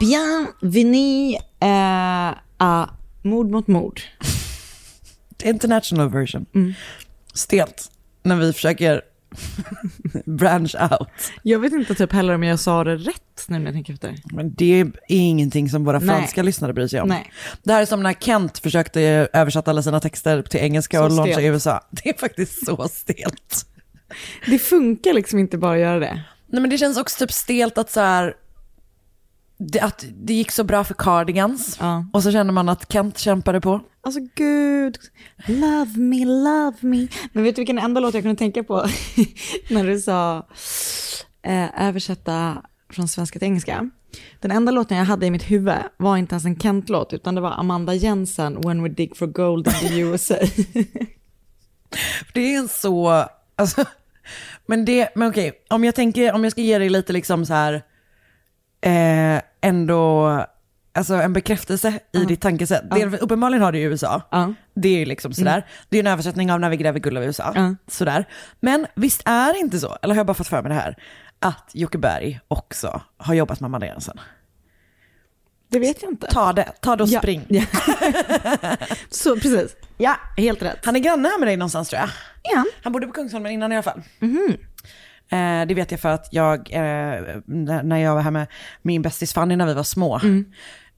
Bienvenue euh, à Mord mot mord. international version. Stelt när vi försöker branch out. Jag vet inte typ heller om jag sa det rätt nu när jag tänker efter. Men det är ingenting som våra Nej. franska lyssnare bryr sig om. Nej. Det här är som när Kent försökte översätta alla sina texter till engelska Så och launcha i. USA. Det är faktiskt så stelt. Det funkar liksom inte bara att göra det. Nej men det känns också typ stelt att så här, det, att det gick så bra för Cardigans. Ja. Och så känner man att Kent kämpade på. Alltså gud, love me, love me. Men vet du vilken enda låt jag kunde tänka på när du sa eh, översätta från svenska till engelska? Den enda låten jag hade i mitt huvud var inte ens en Kent-låt, utan det var Amanda Jensen, When We Dig For Gold in the USA. Det är en så, alltså, men det, men okej, om jag tänker, om jag ska ge dig lite liksom så här, eh, ändå, alltså en bekräftelse i ditt tankesätt. Det, uppenbarligen har du i USA, Ja. det är ju liksom sådär. Det är en översättning av När vi gräver guld av USA, sådär. Men visst är det inte så, eller har jag bara fått för mig det här, att Jocke Berg också har jobbat med Jensen? Det vet jag inte. Ta det, ta det och Ja. spring. Ja. Så precis. Ja, helt rätt. Han är granne här med dig någonstans tror jag. Ja. Han bodde på Kungsholmen innan i alla fall. Eh, det vet jag för att jag, eh, när jag var här med min bästis Fanny när vi var små,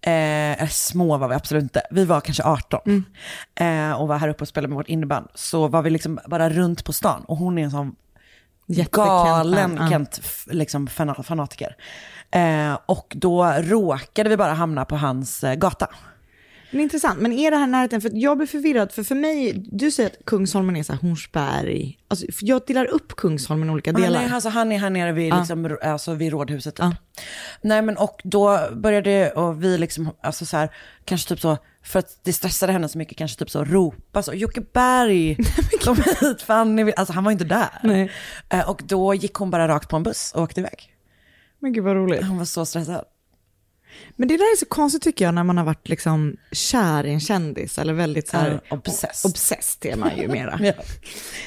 eh, eller små var vi absolut inte, vi var kanske 18, eh, och var här uppe och spelade med vårt inneband, så var vi liksom bara runt på stan. Och hon är en sån galen ja. Kent, liksom fana- fanatiker. Eh, och då råkade vi bara hamna på hans eh, gata. Men intressant, men är det här närheten, för jag blir förvirrad, för för mig, du säger att Kungsholmen är så här Hornsberg, alltså, jag delar upp Kungsholmen i olika delar. är, alltså, han är här nere vid, liksom, alltså, vid rådhuset typ. Nej men och då började och vi liksom, alltså så här, kanske typ så, för att det stressade henne så mycket, kanske typ så ropa så, Jocke Berg, kom hit, Fanny, vill-" alltså han var inte där. Nej. Eh, och då gick hon bara rakt på en buss och åkte iväg. Men gud vad roligt. Hon var så stressad. Men det där är så konstigt tycker jag när man har varit liksom kär i en kändis, eller väldigt så här, Ja, obsessed. obsessed är man ju mera. Ja.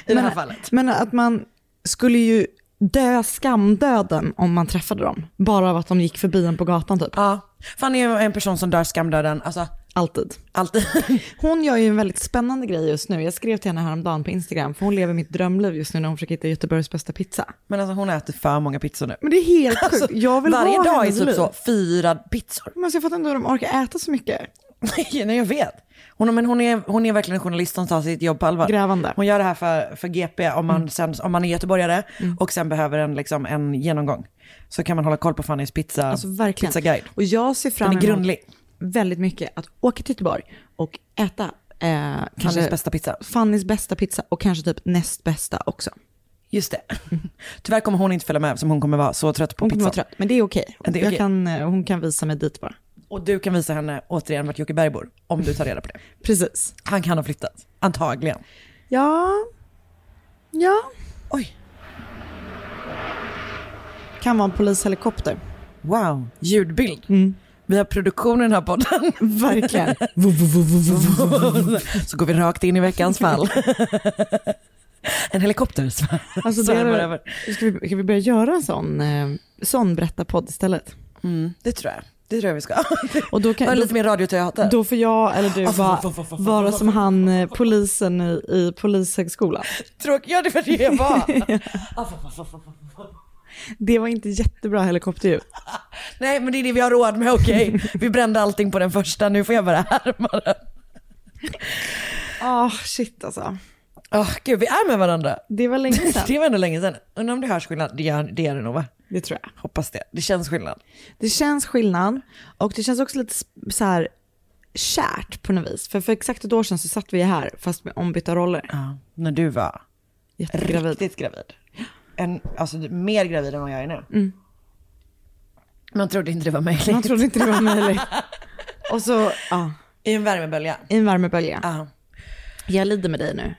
I det här men, fallet. Men att man skulle ju dö skamdöden om man träffade dem, bara av att de gick förbi en på gatan typ. Ja, Fanny är en person som dör skamdöden, alltså Alltid. alltid. Hon gör ju en väldigt spännande grej just nu. Jag skrev till henne häromdagen på Instagram, för hon lever mitt drömliv just nu när hon försöker hitta Göteborgs bästa pizza. Men alltså hon äter för många pizzor nu. Men det är helt sjukt. Alltså, jag vill varje ha dag är typ liv. så fyra pizzor. Men alltså, jag fattar inte hur de orkar äta så mycket. Nej, jag vet. Hon, men hon, är, hon är verkligen en journalist som tar sitt jobb på allvar. Grävande. Hon gör det här för, för GP om man, sen, om man är göteborgare och sen behöver en, liksom, en genomgång. Så kan man hålla koll på Fannys pizza, Alltså verkligen. pizzaguide. Och jag ser fram Den är emot grundlig. Väldigt mycket att åka till Göteborg och äta eh, Fannys bästa pizza. Fannys bästa pizza och kanske typ näst bästa också. Just det. Tyvärr kommer hon inte följa med som hon kommer vara så trött på Hon kommer vara trött, men det är okej. Det är okej. kan, eh, hon kan visa mig dit bara. Och du kan visa henne återigen vart Jocke Berg bor, om du tar reda på det. Precis. Han kan ha flyttat, antagligen. Ja. Ja. Oj. Kan vara en polishelikopter. Wow, ljudbild. Vi har produktion i den här podden. Verkligen. Så går vi rakt in i veckans fall. En helikopter Alltså det är, ska, vi, ska vi börja göra en sån, eh, sån berättarpodd istället? Mm, det tror jag. Det tror jag vi ska. Och då, kan, lite då, mer radioteater. då får jag eller du Ah, vara, vara som han eh, polisen i, i polishögskolan. Tråkigt, ja det var det jag var. Det var inte jättebra helikopterljud. Nej men det är det vi har råd med, okej. Vi brände allting på den första, nu får jag bara härma den. Ah shit alltså. Åh gud, vi är med varandra. Det var länge sedan. Det var ändå länge sedan. Undrar om det hörs skillnad? Det gör det, är det nog va? Det tror jag. Hoppas det. Det känns skillnad. Det känns skillnad och det känns också lite så här kärt på något vis. För för exakt ett år sedan så satt vi här fast med ombytta roller. Ja, när du var Jättegravid. riktigt gravid. En, alltså mer gravid än vad jag är nu. Man trodde inte det var möjligt. Man trodde inte det var möjligt. Och så, ja, I en värmebölja. i en värmebölja. Ja, Jag lider med dig nu.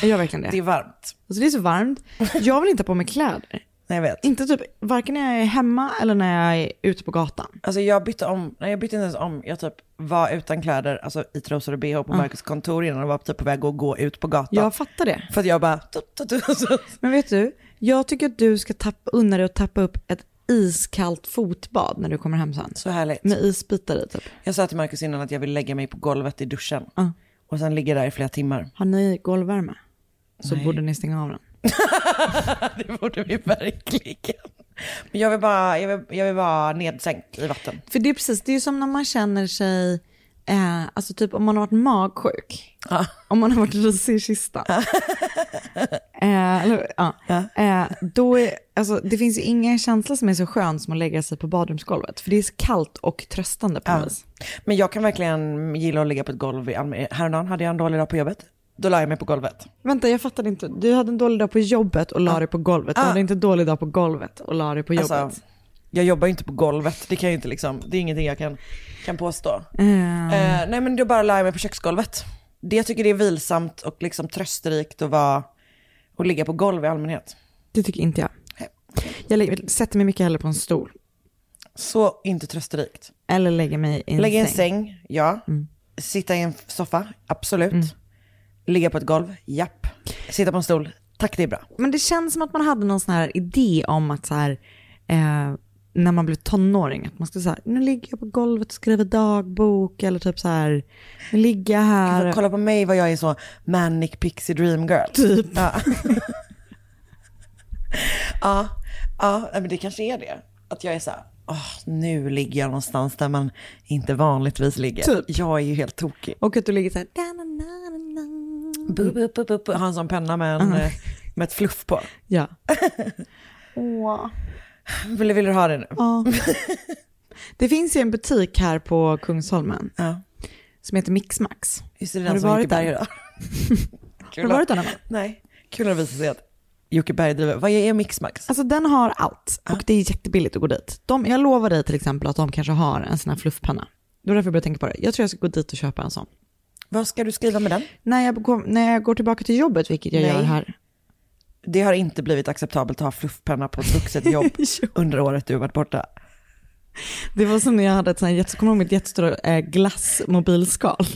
Jag gör verkligen det. det är varmt. Alltså det är så varmt. Jag vill inte ha på mig kläder. Nej, jag vet. Inte typ, varken när jag är hemma eller när jag är ute på gatan. Alltså jag bytte om, nej jag bytte inte ens om, jag typ var utan kläder, alltså i trosor och bh på Marcus kontor innan och var typ på väg att gå ut på gatan. Jag fattar det. För att jag bara, tut, tut, tut, tut. Men vet du, jag tycker att du ska tappa, unna dig att tappa upp ett iskallt fotbad när du kommer hem sen. så härligt. Med isbitar i typ. Jag sa till Marcus innan att jag vill lägga mig på golvet i duschen. Ja. Och sen ligga där i flera timmar. Har ni golvvärme? Så Nej. borde ni stänga av den. Det borde vi verkligen. Men jag vill bara, jag vill, jag vill vara nedsänkt i vatten. För det är precis, det är ju som när man känner sig, eh, alltså typ om man har varit magsjuk. Ja. Om man har varit risig i kistan. eh, eller, ja. eh, då är, alltså, det finns ju ingen känsla som är så skön som att lägga sig på badrumsgolvet. För det är så kallt och tröstande på något vis. Men jag kan verkligen gilla att ligga på ett golv. Häromdagen hade jag en dålig dag på jobbet. Då la jag mig på golvet. Vänta, jag fattade inte. Du hade en dålig dag på jobbet och la dig på golvet. Du Ah. hade inte en dålig dag på golvet och la dig på jobbet. Alltså, jag jobbar ju inte på golvet. Det kan jag inte liksom, det är ingenting jag kan, kan påstå. Eh, Eh, nej men då bara la jag mig på köksgolvet. Det jag tycker det är vilsamt och liksom trösterikt att vara och ligga på golv i allmänhet. det tycker inte jag. Jag sätter mig mycket hellre på en stol. Så inte trösterikt. Eller lägger mig i en Lägga i en säng. säng, ja. Sitta i en soffa, absolut. Ligga på ett golv, japp. Sitta på en stol, tack det är bra. Men det känns som att man hade någon sån här idé om att så här, eh, när man blev tonåring, att man skulle säga, nu ligger jag på golvet och skriver dagbok eller typ så här, nu ligger jag här. Kolla på mig vad jag är så manic pixie dream girl. Typ. Ja. ja, ja, men det kanske är det. Att jag är så här, åh, nu ligger jag någonstans där man inte vanligtvis ligger. Typ. Jag är ju helt tokig. Och att du ligger så här, da, na, na, na, na. Bu, bu, bu, bu, bu. Har en sån penna med, en, eh, med ett fluff på. Ja. Åh. Vill, vill du ha det nu? Ja. Det finns ju en butik här på Kungsholmen Ja. som heter Mixmax. Just det, Har den du som varit Jocke Berg där? idag. Har du varit där någon gång? Nej, kul att visa sig att Jocke Berg driver. Vad är Mixmax? Alltså den har allt och det är jättebilligt att gå dit. De, jag lovar dig till exempel att de kanske har en sån här fluffpenna. Det var därför jag började tänka på det. Jag tror jag ska gå dit och köpa en sån. Vad ska du skriva med den? När jag, går, när jag går tillbaka till jobbet, vilket jag Nej. gör här. Det har inte blivit acceptabelt att ha fluffpenna på ett vuxet jobb under året du har varit borta. Det var som när jag hade ett sånt här, jätte- kommer ihåg mitt jättestora eh, glassmobilskal?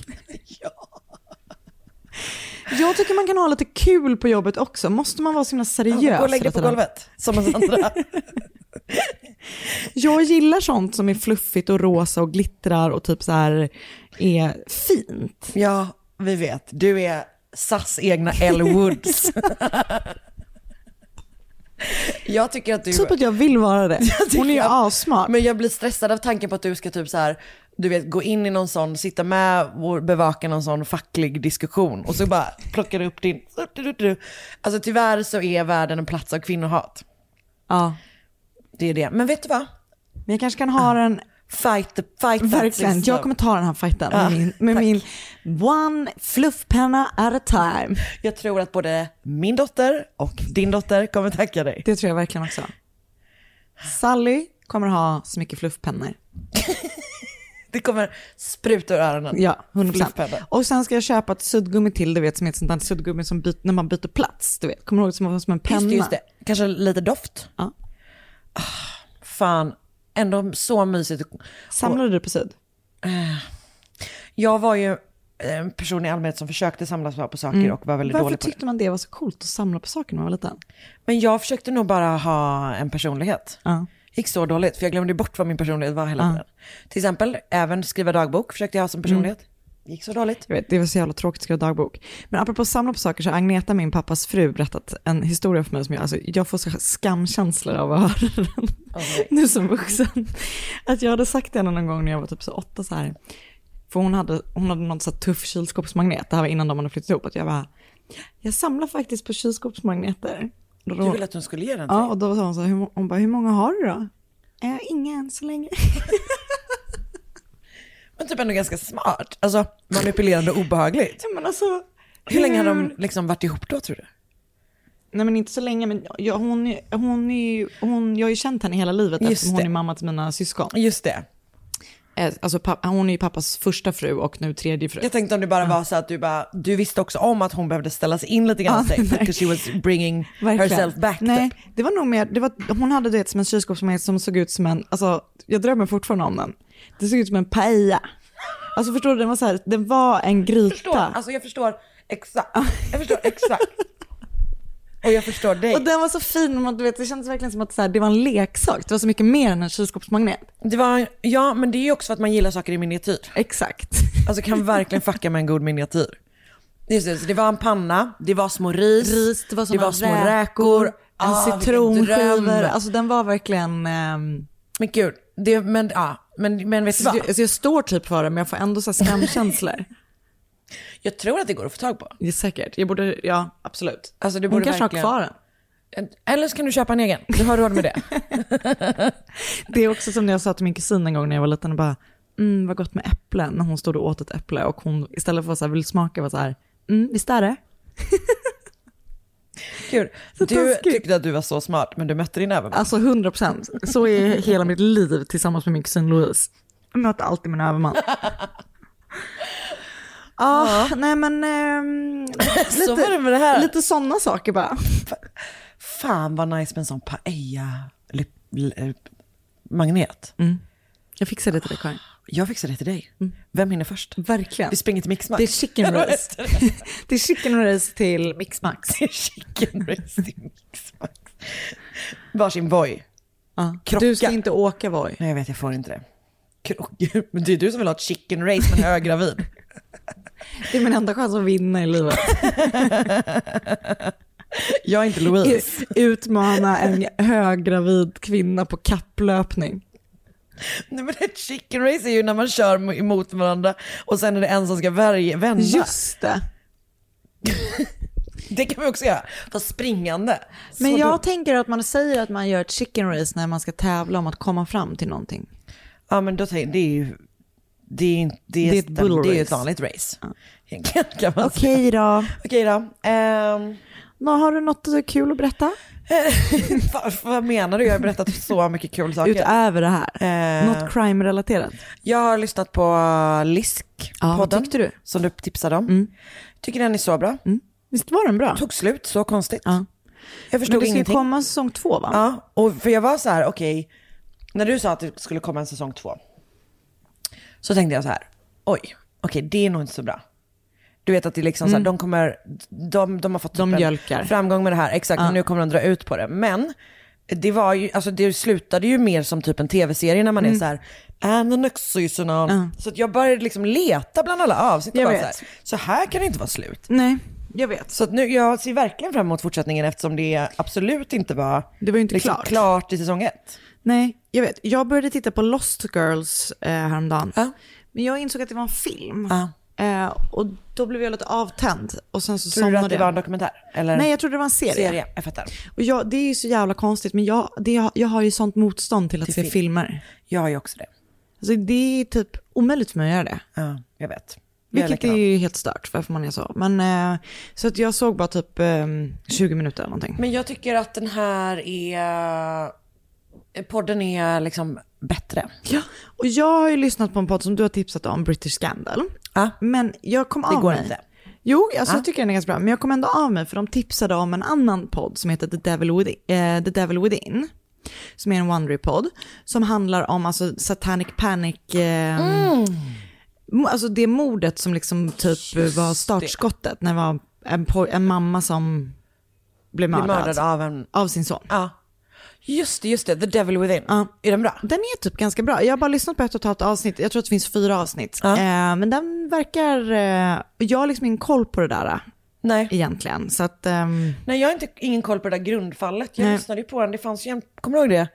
Jag tycker man kan ha lite kul på jobbet också. Måste man vara så himla seriös? Gå och lägg dig på golvet, som oss andra. Jag gillar sånt som är fluffigt och rosa och glittrar och typ så här är fint. ja, vi vet. Du är SAS egna Elle Woods. Jag tycker att du... Typ att jag vill vara det. Hon är ju assmart. Men jag blir stressad av tanken på att du ska typ så här, du vet, gå in i någon sån, sitta med och bevaka någon sån facklig diskussion och så bara plockar du upp din... Alltså tyvärr så är världen en plats av kvinnohat. Ja. Det är det. Men vet du vad? Men jag kanske kan ha den, Fight the fight verkligen, system. jag kommer ta den här fighten Ja, med, min, med min one fluffpenna at a time. Jag tror att både min dotter och din dotter kommer tacka dig. Det tror jag verkligen också. Sally kommer ha så mycket fluffpennor. Det kommer spruta ur öronen. Ja, 100%. Flipppenna. Och sen ska jag köpa ett suddgummi till, du vet, som är ett sånt där suddgummi som byter, när man byter plats, du vet. Kommer du ihåg som som en penna? Just det, just det. Kanske lite doft. Ja. Ah, fan, ändå så mysigt. Samlade du på sudd? Jag var ju en person i allmänhet som försökte samla på saker och var väldigt Mm. Varför dålig på det. tyckte man det var så coolt att samla på saker när man var liten? Men jag försökte nog bara ha en personlighet. Ja. gick så dåligt, för jag glömde bort vad min personlighet var hela tiden. Till exempel, även skriva dagbok försökte jag ha som personlighet. Gick så dåligt. Jag vet, det var så jävla tråkigt att skriva dagbok. Men apropå samla på saker så har Agneta, min pappas fru, berättat en historia för mig som jag, alltså, jag får så skamkänslor av att höra den. nu som vuxen. Att jag hade sagt det någon gång när jag var typ så åtta så här. För hon hade, hon hade någon så här tuff kylskåpsmagnet, det här var innan de hade flyttat ihop. Att jag bara, jag samlar faktiskt på kylskåpsmagneter. Då- Du ville att hon skulle ge den till Ja, och då sa hon så här, hon bara, hur många har du då? Eh, inga än så länge. Men typ ändå ganska smart. Alltså manipulerande och obehagligt. men alltså, Hur länge har de liksom varit ihop då tror du? Nej men inte så länge, men jag, hon, hon är ju, hon, jag har ju känt henne hela livet Just eftersom hon det. är mamma till mina syskon. Just det. Eh, Alltså, papp, hon är ju pappas första fru och nu tredje fru. Jag tänkte om det bara var så att du bara, du visste också om att hon behövde ställa sig in lite grann Ja, ja, nej. because she was bringing Verkligen. herself back. Nej, Typ. det var nog mer, det var, hon hade det som en kylskåpsmagnet som såg ut som en, alltså jag drömmer fortfarande om den. Det såg ut som en paella. Alltså förstår du, den var så här, den var en gryta. Förstår, alltså jag förstår exakt. Jag förstår exakt. Och jag förstår dig. Och den var så fin, man, du vet, det kändes verkligen som att så här, det var en leksak. Det var så mycket mer än en kylskåpsmagnet. Det var, ja men det är ju också för att man gillar saker i miniatyr. Exakt. Alltså kan verkligen fucka med en god miniatyr. Just det, så det var en panna, det var små ris, Ris, det var, såna små räkor, räkor, en Ah, citronskivor. Alltså den var verkligen... ehm, Men gud, det, men, ja, men, men vet du så vad? jag, alltså jag står typ för det, men jag får ändå så skamkänslor. Jag tror att det går att få tag på. det är säkert. Jag borde, ja absolut. Alltså, du Hon borde kanske verkligen- har kvar den. Eller så kan du köpa en egen, du har råd med det. Det är också som när jag sa till min kusin en gång när jag var liten och bara, mm, vad gott med äpplen. När hon stod och åt ett äpple och hon istället för att så här, vill smaka var så här, mm, visst är det? Kul. Så Du taskigt. tyckte att du var så smart, men du mötte din överman. Alltså 100 procent. Så är hela mitt liv tillsammans med min kusin Louise. Jag möter alltid min överman. Ja, nej men ehm, så var det med det här. lite sådana saker bara. Fan vad nice med en sån paella-magnet. Jag fixar det till dig Karin. Jag fixar det till dig. Vem hinner först? Verkligen. Vi springer till Mixmax. Det är chicken race. det är chicken race till Mixmax. Det är chicken race till Mixmax. Varsin Voi. Ja. Krocka. Du ska inte åka Voi. Nej jag vet, jag får inte det. Men det är du som vill ha ett chicken race med en höggravid. Det är min enda chans att vinna i livet. Jag är inte Louise. Utmana en höggravid kvinna på kapplöpning. Nej men ett chicken race är ju när man kör emot varandra och sen är det en som ska vända. Just det. Det kan vi också göra, fast springande. Men Så jag dumt. tänker att man säger att man gör ett chicken race när man ska tävla om att komma fram till någonting. Ja men då tänker det är ju, det är, inte- det är, Det är ett det bull är ett vanligt race. Man Okej då. Okej då. Ehm, Nå, har du något kul att berätta? vad, menar du? Jag har berättat så mycket kul saker. Utöver det här. Eh, Något crime-relaterat? Jag har lyssnat på Ja, Lisk-podden. du? Som du tipsade om. Mm. Tycker den är så bra. Visst var den bra? Tog slut, så konstigt. Ja. Jag Men förstod det ska ingenting. komma säsong två va? Ja, och för jag var så här, okej, när du sa att det skulle komma en säsong två, så tänkte jag så här, oj, okej, det är nog inte så bra. Du vet att det liksom så här, de kommer, de, de har fått Mm. De typ framgång med det här, exakt, Ja. nu kommer de dra ut på det. Men det var ju, alltså det slutade ju mer som typ en tv-serie när man Mm. är så här, and the next season on. Så att jag började liksom leta bland alla avsnitt och Jag bara vet. så här, så här kan det inte vara slut. Nej, jag vet. Så nu, jag ser verkligen fram emot fortsättningen eftersom det absolut inte var, Det var ju inte liksom klart. klart i säsong ett. Nej, jag vet. Jag började titta på Lost Girls eh, häromdagen. Ja. Men jag insåg att det var en film. Ja. Eh, och då blev jag lite avtänd. Och sen så Tror du att det jag. var en dokumentär? Eller? Nej, jag trodde det var en serie. serie. Jag fattar. Och jag, det är ju så jävla konstigt, men jag, det, jag har ju sånt motstånd till att Till se film. filmer. Jag har ju också det. Alltså det är typ omöjligt för mig att göra det. Ja, jag vet. Jag Vilket är ju helt stört, varför man är så. Men, eh, så att jag såg bara typ eh, 20 minuter eller någonting. Men jag tycker att den här är... podden är liksom bättre. Ja, och jag har ju lyssnat på en podd som du har tipsat om, British Scandal. Ja. Men jag kom av Det går mig. inte. Jo, alltså Ja. jag tycker den är ganska bra. Men jag kom ändå av mig för de tipsade om en annan podd som heter The Devil Within. eh, The Devil Within som är en Wondery-podd. Som handlar om alltså Satanic Panic. Eh, mo- Alltså det mordet som liksom typ var startskottet. När det var en, en mamma som blev mördad. mördad av en... Av sin son. Ja. Just det, just det. The Devil Within. Ja. Är den bra? Den är typ ganska bra. Jag har bara lyssnat på ett och ett halvt avsnitt. Jag tror att det finns fyra avsnitt. Ja. Eh, men den verkar... Eh, jag har liksom ingen koll på det där eh, Nej. egentligen. Så att... ehm, Nej, jag har inte, ingen koll på det där grundfallet. Jag Nej. lyssnade ju på den. Det fanns ju en, kommer du ihåg det?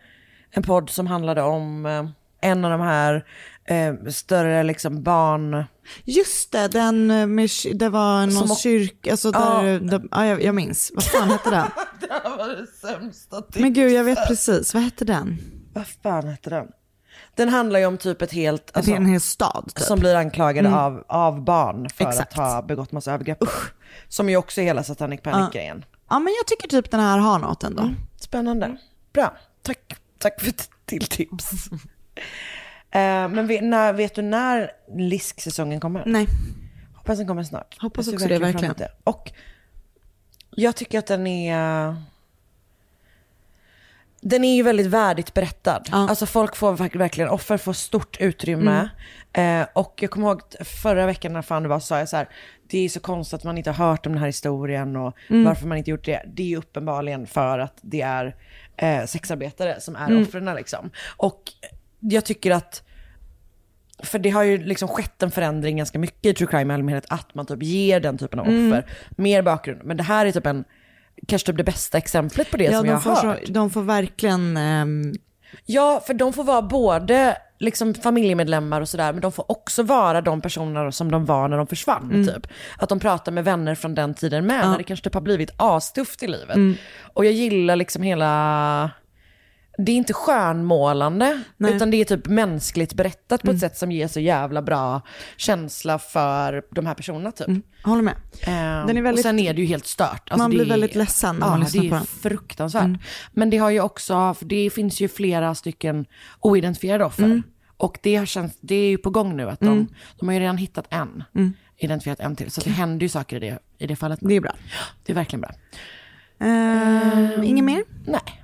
En podd som handlade om eh, en av de här eh, större liksom barn... just det, den eh, med, det var någon Som- kyrka, alltså där, där, ja, jag, jag minns. Vad fan hette den? Det här var det sämsta Men gud, jag vet precis. Vad hette den? Vad fan hette den? Den handlar ju om typ ett helt... Alltså, en hel stad, typ. Som blir anklagade av, av barn för Exakt. att ha begått massa övergrepp. Som ju också är hela Satanic Panic-grejen. Ja, men jag tycker typ den här har något ändå. Spännande. Bra. Tack, tack för till tips. Eh, men vet, när, vet du när LISK-säsongen kommer? Nej. Hoppas den kommer snart. Hoppas också det, fram emot verkligen. det. Och jag tycker att den är... Den är ju väldigt värdigt berättad. Ja. Alltså folk får verk- verkligen, offer får stort utrymme. Mm. Eh, och jag kommer ihåg förra veckan när fan det var sa jag så här, det är så konstigt att man inte har hört om den här historien och Mm. varför man inte gjort det. Det är ju uppenbarligen för att det är eh, sexarbetare som är Mm. offren liksom. Och jag tycker att för det har ju liksom skett en förändring ganska mycket i true crime i allmänhet, att man typ ger den typen av Mm. offer mer bakgrund. Men det här är typ en, kanske typ det bästa exemplet på det Ja, som de jag har så, hört. de får verkligen... ehm, Ja, för de får vara både liksom familjemedlemmar och sådär, men de får också vara de personer som de var när de försvann. Mm. Typ. Att de pratar med vänner från den tiden med, när det kanske typ har blivit astufft i livet. Mm. Och jag gillar liksom hela... Det är inte skönmålande, utan det är typ mänskligt berättat Mm. på ett sätt som ger så jävla bra känsla för de här personerna typ. håller med. Mm. Den är väldigt- och sen är det ju helt stört. Alltså Man det blir är- väldigt ledsen när ja, man lyssnar det på är den. fruktansvärt. Mm. Men det har ju också, för det finns ju flera stycken oidentifierade offer. Mm. Och det, har känts, det är ju på gång nu att de, Mm. de har ju redan hittat en, Mm. identifierat en till. Så det händer ju saker i det, i det fallet. Det är bra. Det är verkligen bra. Ehm, Inget mer? Nej.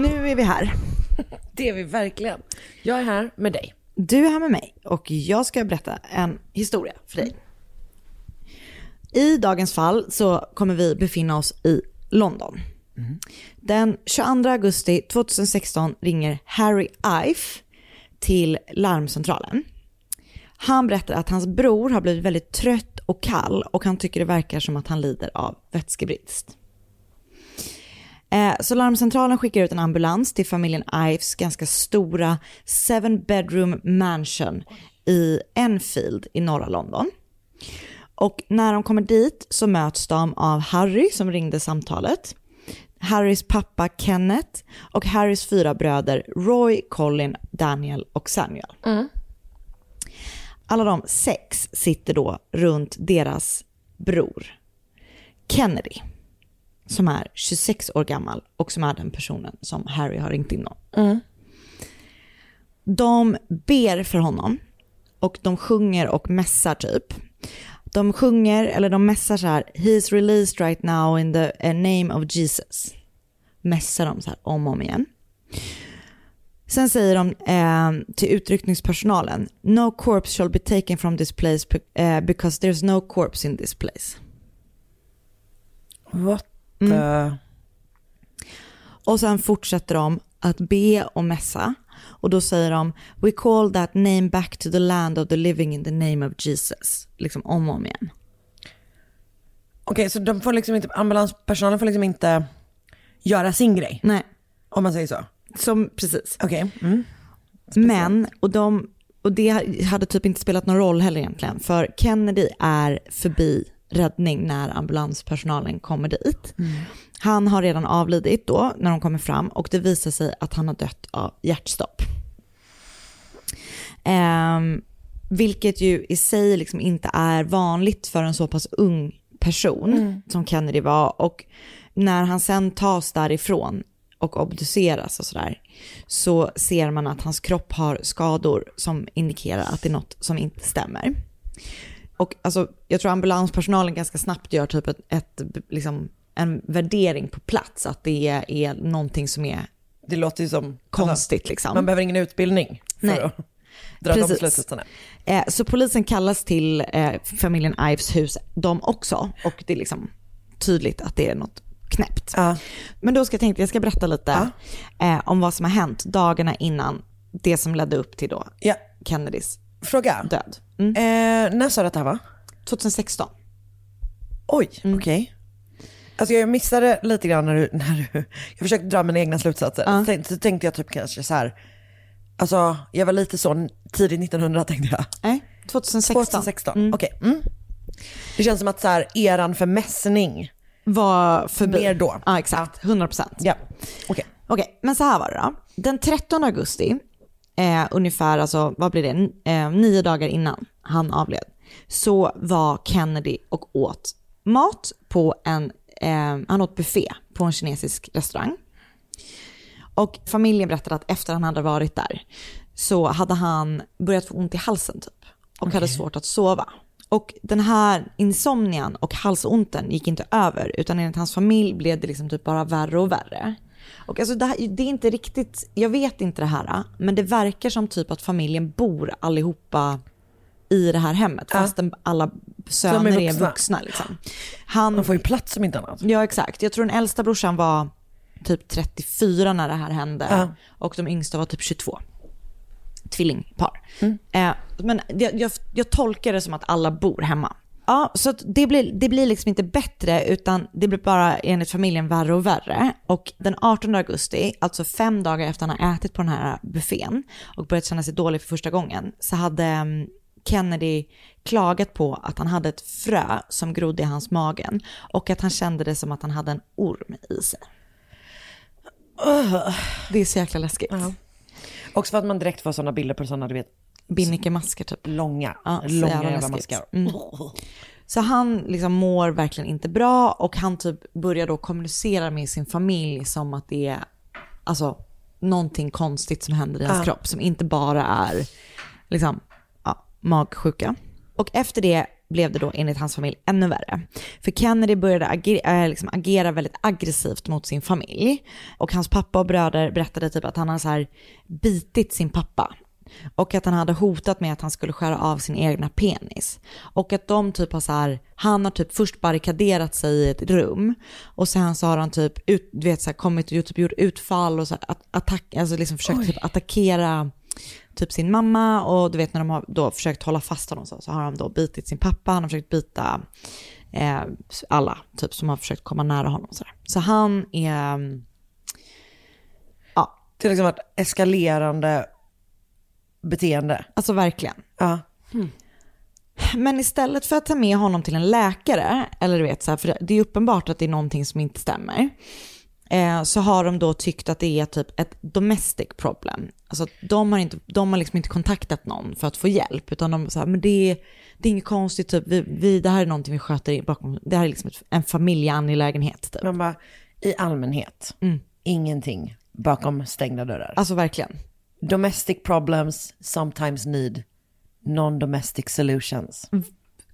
Nu är vi här. Det är vi verkligen. Jag är här med dig. Du är här med mig och jag ska berätta en historia för dig. I dagens fall så kommer vi befinna oss i London. Den 22 augusti 2016 ringer Harry Ife till larmcentralen. Han berättar att hans bror har blivit väldigt trött och kall och han tycker det verkar som att han lider av vätskebrist. Eh, Så larmcentralen skickar ut en ambulans till familjen Ives ganska stora seven bedroom mansion i Enfield i norra London. Och när de kommer dit så möts de av Harry som ringde samtalet, Harrys pappa Kenneth och Harrys fyra bröder Roy, Colin, Daniel och Samuel. Alla de sex sitter då runt deras bror Kennedy som är 26 år gammal och som är den personen som Harry har ringt in om. De ber för honom och de sjunger och mässar typ. De sjunger, eller de mässar så här, he is released right now in the uh, name of Jesus. Mässar de så här om och om igen. Sen säger de eh, till utryckningspersonalen, no corpse shall be taken from this place eh, because there's no corpse in this place. What Mm. Och sen fortsätter de att be och mässa. Och då säger de, we call that name back to the land of the living in the name of Jesus. Liksom om och om igen. Okej, så de får liksom inte, ambulanspersonalen får liksom inte göra sin grej? Nej. Om man säger så? Som, precis. Okej. Mm. Men, och, de, och det hade typ inte spelat någon roll heller egentligen, för Kennedy är förbi räddning när ambulanspersonalen kommer dit. Han har redan avlidit då när de kommer fram och det visar sig att han har dött av hjärtstopp. Ehm, vilket ju i sig liksom inte är vanligt för en så pass ung person Mm. som Kennedy var. Och när han sen tas därifrån och obduceras och sådär så ser man att hans kropp har skador som indikerar att det är något som inte stämmer. Och alltså, jag tror ambulanspersonalen ganska snabbt gör typ ett, ett, liksom, en värdering på plats, att det är, är någonting som är Det låter ju som... konstigt liksom. Man behöver ingen utbildning för Nej. att dra de Precis. slutsatserna. Eh, så polisen kallas till eh, familjen Ives hus, de också, och det är liksom tydligt att det är något knäppt. Men då ska jag tänkte jag ska berätta lite eh, om vad som har hänt dagarna innan det som ledde upp till då Ja. Kennedys Fråga. död. Eh, när sa du att det här var? 2016. Oj, Mm. okej. Alltså jag missade lite grann när du, när du jag försökte dra mina egna slutsatser. Så, tänkte, så tänkte jag typ kanske så här, alltså jag var lite så tidigt 1900 tänkte jag. Nej, 2016. 2016, okej. Mm. Det känns som att så här, eran för mässning var förbi. Mer då. Ja, exakt. 100 procent. Ja, okej. Okej, men så här var det då. Den 13 augusti, eh, ungefär, alltså vad blir det, eh, nio dagar innan han avled, så var Kennedy och åt mat på en, eh, han åt buffé på en kinesisk restaurang. Och familjen berättade att efter han hade varit där så hade han börjat få ont i halsen typ och hade svårt att sova. Och den här insomnian och halsonten gick inte över utan enligt hans familj blev det liksom typ bara värre och värre. Och alltså det, här, det är inte riktigt, jag vet inte det här, men det verkar som typ att familjen bor allihopa i det här hemmet fastän alla söner är vuxna. vuxna. liksom. Han, Man får ju plats som inte annat. Ja exakt, jag tror den äldsta brorsan var typ 34 när det här hände Ja. och de yngsta var typ 22. Tvillingpar. Eh, men jag, jag, jag tolkar det som att alla bor hemma. Ja, så det, blir, det blir liksom inte bättre utan det blir bara enligt familjen värre och värre. Och den 18 augusti, alltså fem dagar efter han har ätit på den här buffén och börjat känna sig dålig för första gången, så hade mm, Kennedy klagat på att han hade ett frö som grodde i hans magen och att han kände det som att han hade en orm i sig. Det är så jäkla läskigt. Också för att man direkt får sådana bilder på sådana, du vet, Binnikemasker typ. långa, Ja, så långa jävla maskar. Mm. Så han liksom mår verkligen inte bra och han typ börjar då kommunicera med sin familj som att det är alltså, någonting konstigt som händer i hans Ja. kropp som inte bara är liksom, ja, magsjuka. Och efter det blev det då enligt hans familj ännu värre. För Kennedy började agera, äh, liksom agera väldigt aggressivt mot sin familj. Och hans pappa och bröder berättade typ att han hade så bitit sin pappa. Och att han hade hotat med att han skulle skära av sin egna penis. Och att de typ har så här, han har typ först barrikaderat sig i ett rum. Och sen så har han typ ut, du vet, så här, kommit och typ gjort utfall och så här, att- attack, alltså liksom försökt typ attackera typ sin mamma och du vet när de har då försökt hålla fast honom så, så har de då bitit sin pappa, han har försökt bita eh, alla typ som har försökt komma nära honom. Så, där. så han är, mm, ja. Det har liksom varit eskalerande beteende. Alltså verkligen. Ja. Men istället för att ta med honom till en läkare, eller du vet så här, för det är uppenbart att det är någonting som inte stämmer, eh, så har de då tyckt att det är typ ett domestic problem. Alltså att de har, inte, de har liksom inte kontaktat någon för att få hjälp, utan de säger men det är, det är inget konstigt, typ, vi, vi, det här är någonting vi sköter bakom, det här är liksom en familjeangelägenhet. Typ. Man bara, i allmänhet, Mm. ingenting bakom stängda dörrar. Alltså verkligen. Domestic problems sometimes need non-domestic solutions. Mm.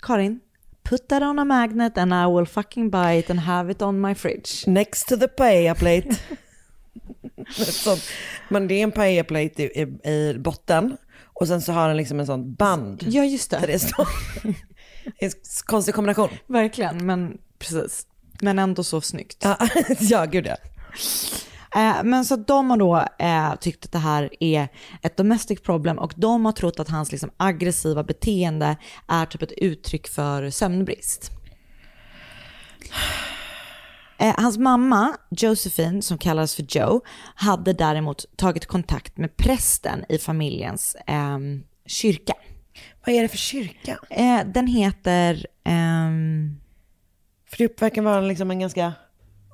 Karin, put that on a magnet and I will fucking buy it and have it on my fridge. Next to the paella plate. Sånt, men det är en paella-plate i, i, i botten och sen så har den liksom en sån band. Ja, just det. Där det står. En konstig kombination. Verkligen, men precis. Men ändå så snyggt. Ja gud ja. Eh, men så de har då eh, tyckt att det här är ett domestic problem och de har trott att hans liksom, aggressiva beteende är typ ett uttryck för sömnbrist. Eh, hans mamma, Josephine, som kallas för Joe, hade däremot tagit kontakt med prästen i familjens ehm, kyrka. Vad är det för kyrka? Eh, den heter... ehm, För det verkar vara liksom en ganska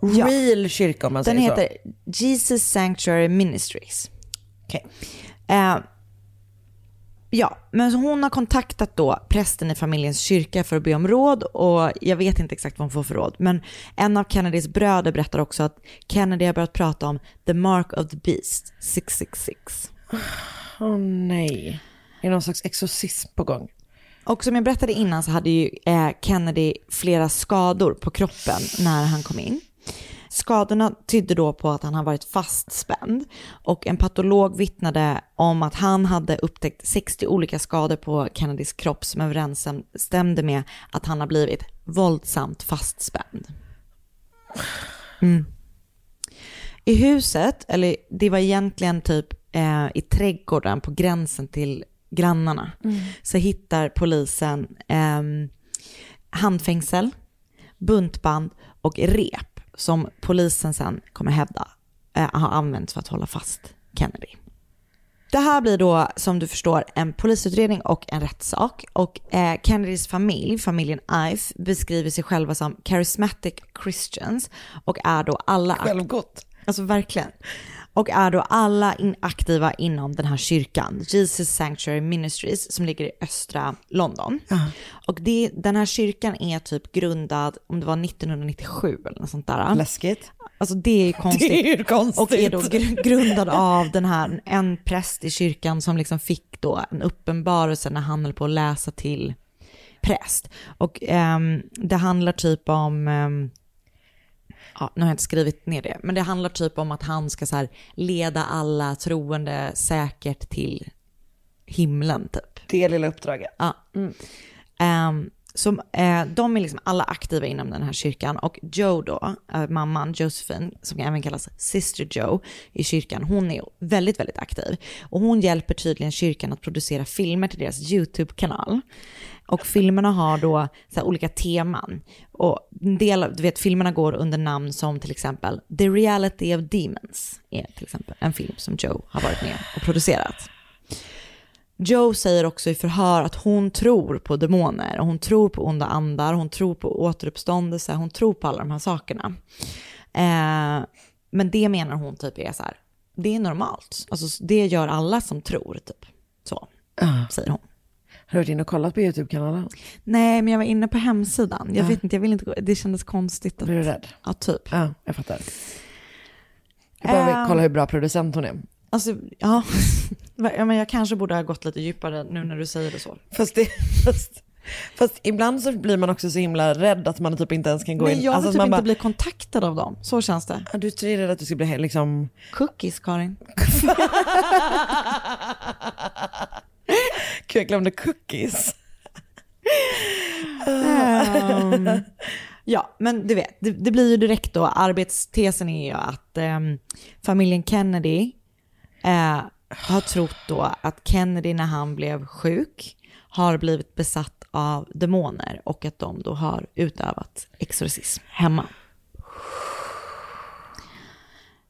Ja. real kyrka om man Den säger heter Jesus Sanctuary Ministries. Okej. Eh, ja, men så hon har kontaktat då prästen i familjens kyrka för att be om råd och jag vet inte exakt vad hon får för råd. Men en av Kennedys bröder berättar också att Kennedy har börjat prata om the mark of the beast, 666. så. Åh nej. Är någon slags exorcism på gång? Och som jag berättade innan så hade ju eh, Kennedy flera skador på kroppen när han kom in. Skadorna tydde då på att han har varit fastspänd och en patolog vittnade om att han hade upptäckt 60 olika skador på Kennedys kropp som överensstämde med att han har blivit våldsamt fastspänd. Mm. I huset, eller det var egentligen typ eh, i trädgården på gränsen till grannarna, så hittar polisen ehm, handfängsel, buntband och rep som polisen sen kommer hävda eh, har använts för att hålla fast Kennedy. Det här blir då, som du förstår, en polisutredning och en rättssak. Och eh, Kennedys familj, familjen Ive, beskriver sig själva som charismatic Christians och är då alla... Självgott. Alltså verkligen. Och är då alla in aktiva inom den här kyrkan, Jesus Sanctuary Ministries, som ligger i östra London. Och det, den här kyrkan är typ grundad, om det var 1997 eller något sånt där. Läskigt. Alltså det är ju konstigt. Det är ju konstigt. Och är då gr- grundad av den här, en präst i kyrkan som liksom fick då en uppenbarelse när han höll på att läsa till präst. Och ehm, det handlar typ om, ehm, ja, nu har jag inte skrivit ner det, men det handlar typ om att han ska så här leda alla troende säkert till himlen typ. Det lilla uppdraget. Ja. Ehm, så eh, de är liksom alla aktiva inom den här kyrkan och Joe då, eh, mamman Josephine, som även kallas Sister Joe i kyrkan, hon är väldigt, väldigt aktiv. Och hon hjälper tydligen kyrkan att producera filmer till deras YouTube-kanal. Och filmerna har då så här, olika teman. Och en del, av- du vet, filmerna går under namn som till exempel The Reality of Demons, är till exempel en film som Joe har varit med och producerat. Joe säger också i förhör att hon tror på demoner, hon tror på onda andar, hon tror på återuppståndelse, hon tror på alla de här sakerna. Eh, men det menar hon typ är så här, det är normalt. Alltså det gör alla som tror typ. Så, säger hon. Har du varit inne och kollat på YouTube-kanalen? Nej, men jag var inne på hemsidan. Jag Ja. vet inte, jag vill inte gå, det kändes konstigt. Att, Blir du rädd? Ja, typ. Ja, jag fattar. Jag Ehm. kolla hur bra producent hon är. Alltså, ja. ja, men jag kanske borde ha gått lite djupare nu när du säger det så. Fast, det, fast, fast ibland så blir man också så himla rädd att man typ inte ens kan gå Nej, in. jag vill Alltså, typ inte bara, bli kontaktad av dem. Så känns det. "Ah, Du är rädd att du ska bli liksom... Cookies, Karin. Gud, jag glömde cookies. Ehm, ja, men du vet, det, det blir ju direkt då, arbetstesen är ju att ehm, familjen Kennedy eh, har trott då att Kennedy när han blev sjuk har blivit besatt av demoner och att de då har utövat exorcism hemma.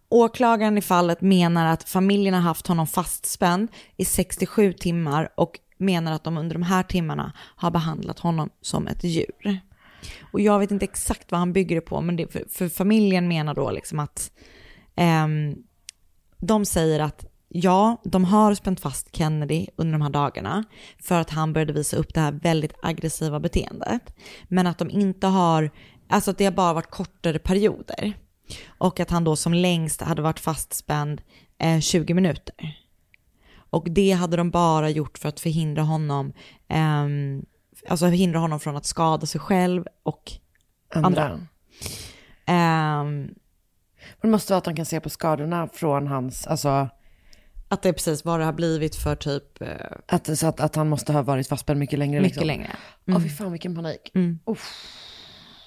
Åklagaren i fallet menar att familjen har haft honom fastspänd i 67 timmar och menar att de under de här timmarna har behandlat honom som ett djur. Och jag vet inte exakt vad han bygger det på, men det, för, för familjen menar då liksom att ehm, de säger att ja, de har spänt fast Kennedy under de här dagarna för att han började visa upp det här väldigt aggressiva beteendet. Men att de inte har, alltså att det har bara varit kortare perioder. Och att han då som längst hade varit fastspänd eh, 20 minuter. Och det hade de bara gjort för att förhindra honom, ehm, alltså förhindra honom från att skada sig själv och andra. Andra. Ehm, Det måste vara att de kan se på skadorna från hans, alltså Att det är precis vad det har blivit för typ... eh, att, så att, att han måste ha varit fastspänd mycket längre. Mycket liksom. längre. Mm. fy fan vilken panik. Mm.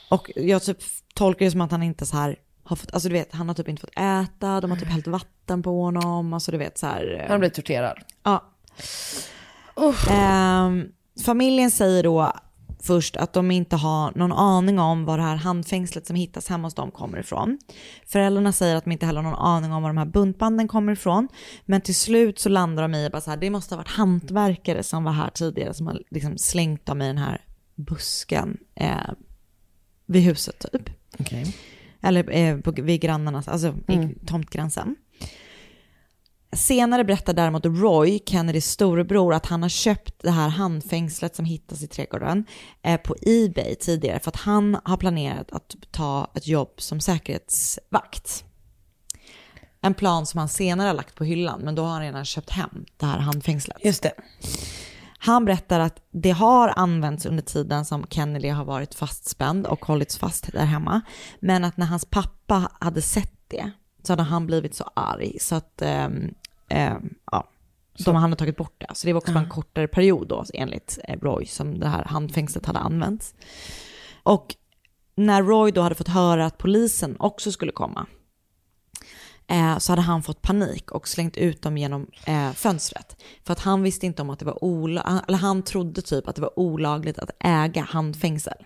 Och jag typ tolkar det som att han inte så här har fått, alltså du vet, han har typ inte fått äta, de har typ hällt vatten på honom, alltså du vet så här. eh, Han blir torterad. Ja. Ehm, familjen säger då först att de inte har någon aning om var det här handfängslet som hittas hemma hos dem kommer ifrån. Föräldrarna säger att de inte heller har någon aning om var de här buntbanden kommer ifrån. Men till slut så landar de i bara så här, det måste ha varit hantverkare som var här tidigare som har liksom slängt dem i den här busken eh, vid huset typ. Okej. Eller eh, på, vid grannarnas, alltså Mm. i tomtgränsen. Senare berättar däremot Roy, Kennedys storebror, att han har köpt det här handfängslet som hittas i trädgården eh, på Ebay tidigare för att han har planerat att ta ett jobb som säkerhetsvakt. En plan som han senare har lagt på hyllan, men då har han redan köpt hem det här handfängslet. Just det. Han berättar att det har använts under tiden som Kennedy har varit fastspänd och hållits fast där hemma. Men att när hans pappa hade sett det så hade han blivit så arg så att ehm, ehm, ja, de hade tagit bort det. Så det var också bara en kortare period då enligt eh, Roy som det här handfängslet hade använts. Och när Roy då hade fått höra att polisen också skulle komma eh, så hade han fått panik och slängt ut dem genom eh, fönstret. För att han visste inte om att det var olagligt, eller han trodde typ att det var olagligt att äga handfängsel.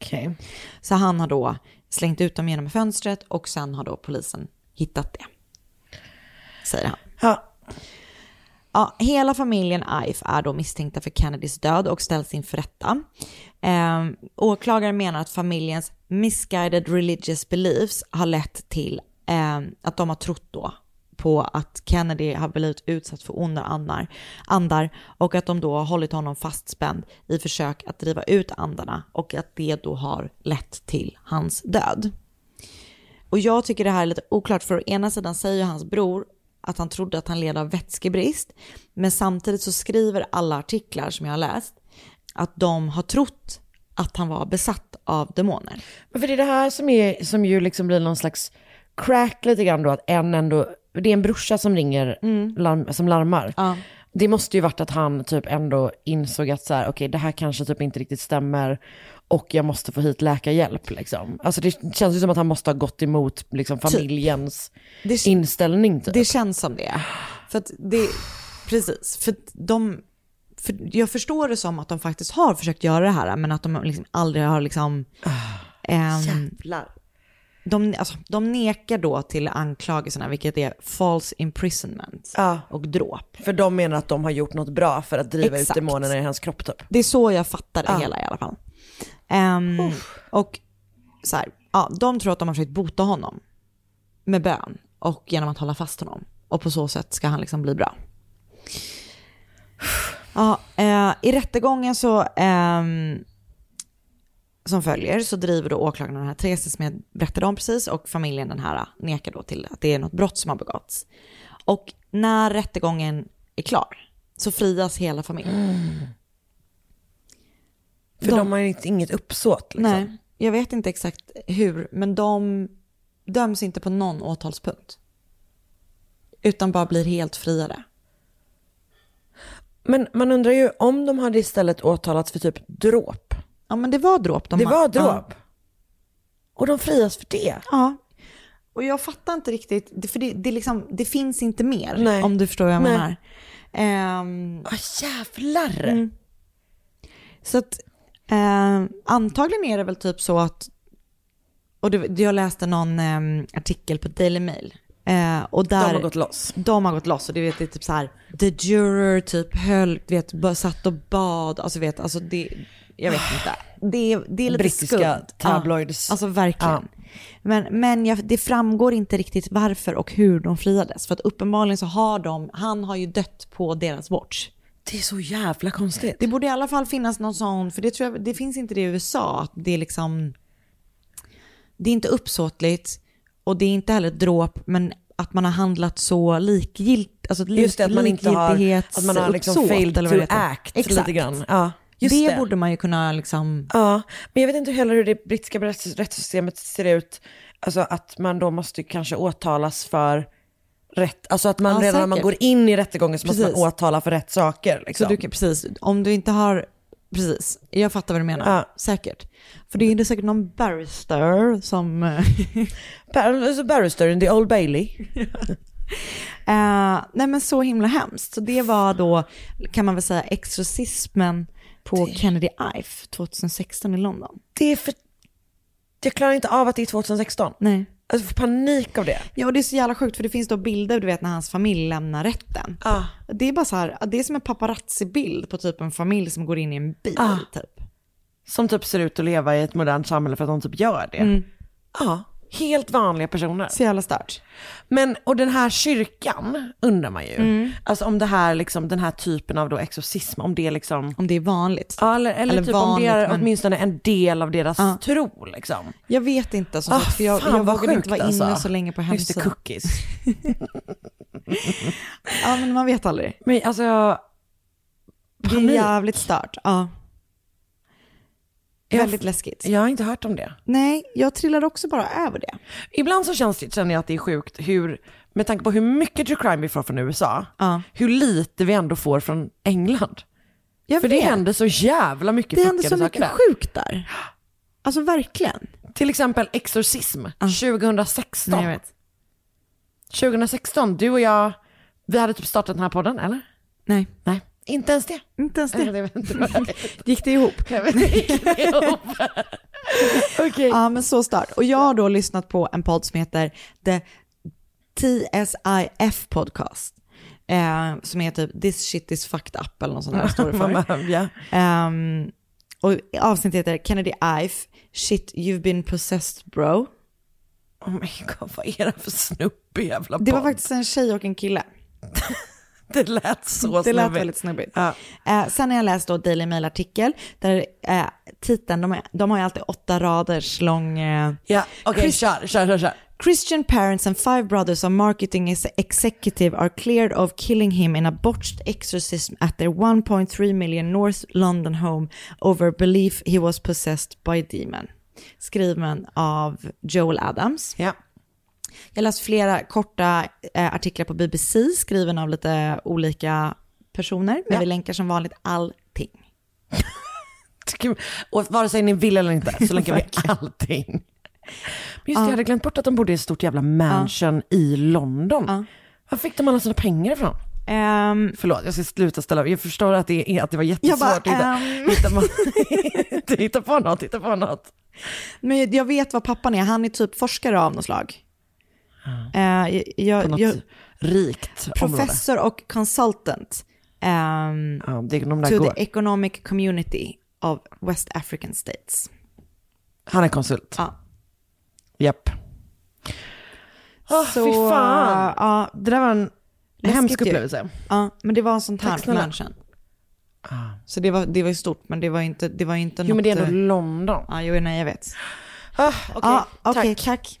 Okej. Så han har då slängt ut dem genom fönstret och sen har då polisen hittat det. Säger han. Ja. Ja, hela familjen Ife är då misstänkta för Kennedys död och ställs inför rätta. Eh, åklagaren menar att familjens misguided religious beliefs har lett till eh, att de har trott då på att Kennedy har blivit utsatt för onda andar, andar och att de då har hållit honom fastspänd i försök att driva ut andarna och att det då har lett till hans död. Och jag tycker det här är lite oklart för å ena sidan säger hans bror att han trodde att han led av vätskebrist. Men samtidigt så skriver alla artiklar som jag har läst att de har trott att han var besatt av demoner. Men för det är det här som, är, som ju liksom blir någon slags crack lite grann då, att en ändå, det är en brorsa som ringer, larm, som larmar. Det måste ju varit att han typ ändå insåg att så här, okej det här kanske typ inte riktigt stämmer och jag måste få hit läkarhjälp liksom. Alltså det känns ju som att han måste ha gått emot liksom familjens Det- inställning typ. Det känns som det. För det, precis, för de, för jag förstår det som att de faktiskt har försökt göra det här, men att de liksom aldrig har liksom... ehm, Jävlar. de, alltså, de nekar då till anklagelserna, vilket är false imprisonment Ja. och dråp. För de menar att de har gjort något bra för att driva Exakt. ut demonerna i hans kropp typ. Det är så jag fattar det Ja. hela i alla fall. Ehm, och så här, ja, de tror att de har försökt bota honom med bön och genom att hålla fast honom. Och på så sätt ska han liksom bli bra. Ja, eh, I rättegången så, ehm, som följer så driver då åklagaren den här tesen som jag berättade om precis och familjen den här nekar då till att det är något brott som har begåtts. Och när rättegången är klar så frias hela familjen. För de, har ju inte- inget uppsåt liksom. Nej, jag vet inte exakt hur, men de döms inte på någon åtalspunkt. Utan bara blir helt friade. Men man undrar ju om de hade istället åtalats för typ dråp. Ja, men det var dråp. De det var dråp. Ja. Och de frias för det. ja. Och jag fattar inte riktigt, för det, det, liksom, det finns inte mer, Nej. om du förstår vad jag Nej. menar. Ehm, Åh jävlar. Mm. Så att eh, antagligen är det väl typ så att, och det, jag läste någon eh, artikel på Daily Mail. Eh, och där, De har gått loss. De har gått loss och det, vet, det är typ så här, the juror typ höll, vet, satt och bad, alltså vet, alltså det, jag vet inte. Det, det är lite Brittiska skumt. tabloids. Ja, alltså verkligen. Men, men jag, det framgår inte riktigt varför och hur de friades. För att uppenbarligen så har de, han har ju dött på deras watch. Det är så jävla konstigt. Det borde i alla fall finnas någon sån, för det, tror jag, det finns inte det i USA, att det är liksom, det är inte uppsåtligt och det är inte heller dråp, men att man har handlat så likgilt, alltså Just det, att man inte har, att man har liksom likgiltighetsuppsåt, failed eller vad to act Exakt. lite grann. Ja, just det, det. borde man ju kunna liksom, Ja, men jag vet inte heller hur det brittiska rätts- rättssystemet ser ut. alltså att man då måste kanske åtalas för rätt, alltså att man Ja, redan när man går in i rättegången så måste Precis. man åtala för rätt saker. Liksom. Så du kan, precis, om du inte har, precis, jag fattar vad du menar, Ja. säkert. För det är det säkert någon barrister som, Bar- alltså barrister in the Old Bailey. eh, nej men så himla hemskt. Så det var då, kan man väl säga, exorcismen på Kennedy Ife 2016 i London. Det är för... Jag klarar inte av att det är 2016. Nej. Alltså jag får panik av det. Ja, och det är så jävla sjukt för det finns då bilder, du vet när hans familj lämnar rätten. Ah. Det är bara så här, det är som en paparazzi-bild på typ en familj som går in i en bil. Ah. Typ. Som typ ser ut att leva i ett modernt samhälle för att de typ gör det. Mm. Ja, helt vanliga personer. Så jävla stört. Men, och den här kyrkan undrar man ju. Mm. Alltså om det här, liksom, den här typen av då exorcism, om det liksom... Om det är vanligt. Ja, eller, eller, Eller typ om det är vanligt, men- åtminstone en del av deras Ja. tro liksom. Jag vet inte, som Ah, sagt, för jag, fan, jag vågade inte vara inne alltså. så länge på Just det, hemsidan. cookies. Ja, men man vet aldrig. Men alltså, jag... Det är jävligt stört. Ja. Väldigt läskigt. Jag har inte hört om det. Nej, jag trillade också bara över det. Ibland så känns det, känner jag att det är sjukt hur, med tanke på hur mycket true crime vi får från USA, Ja. hur lite vi ändå får från England. Jag För det vet. händer så jävla mycket Det händer så mycket sjukt där. Alltså verkligen. Till exempel exorcism 2016. Nej, jag vet. 2016, du och jag, vi hade typ startat den här podden, eller? Nej, Nej, inte ens det. inte ens det. jag vet. Gick det ihop? Jag. Ja, men så stört. Och jag har då lyssnat på en podd som heter The TSIF Podcast. Eh, som är typ This shit is fucked up eller något sånt där står det för. Ja. Ehm, och avsnittet heter Kennedy Ife, Shit you've been possessed bro. Oh my god, vad är det för snubbig jävla Det var podd? faktiskt en tjej och en kille. Det lät så det lät snubbigt. väldigt snubbigt. Ja. Eh, sen har jag läst då Daily Mail-artikel där eh, titeln, de, är, de har ju alltid åtta raders lång... Eh, Ja, okej, Chris- kör, kör, kör, kör. Christian parents and five brothers of marketing ex- executive are cleared of killing him in a botched exorcism at their 1.3 million North London home over belief he was possessed by demon. Skriven av Joel Adams. Ja. Jag läst flera korta eh, artiklar på BBC skriven av lite olika personer. Men Ja. vi länkar som vanligt allting. Och vare sig ni vill eller inte så länkar vi allting. Men just det, jag hade glömt bort att de bodde i ett stort jävla mansion i London. Ja. Var fick de alla sina pengar ifrån? Ehm, Förlåt, jag ska sluta ställa Jag förstår att det, är, att det var jättesvårt bara, att hitta, ehm. hitta, hitta på något, hitta på något. men jag vet vad pappan är. Han är typ forskare av något slag. Eh, jag, På jag, något jag, rikt område. professor och consultant ehm, Ja, det, de där to går. the economic community of West African states. Han är konsult. Ja. Japp. Åh, Så, fy fan. ja, Det där var en hemsk upplevelse. ja, men det var en sån här snälla. mansion. Så det var, det var ju stort, men det var inte, det var inte Jo men det är något, ändå eh, London. Ja, jo, nej, jag vet. Ah, Okej, ja, okej, tack. tack.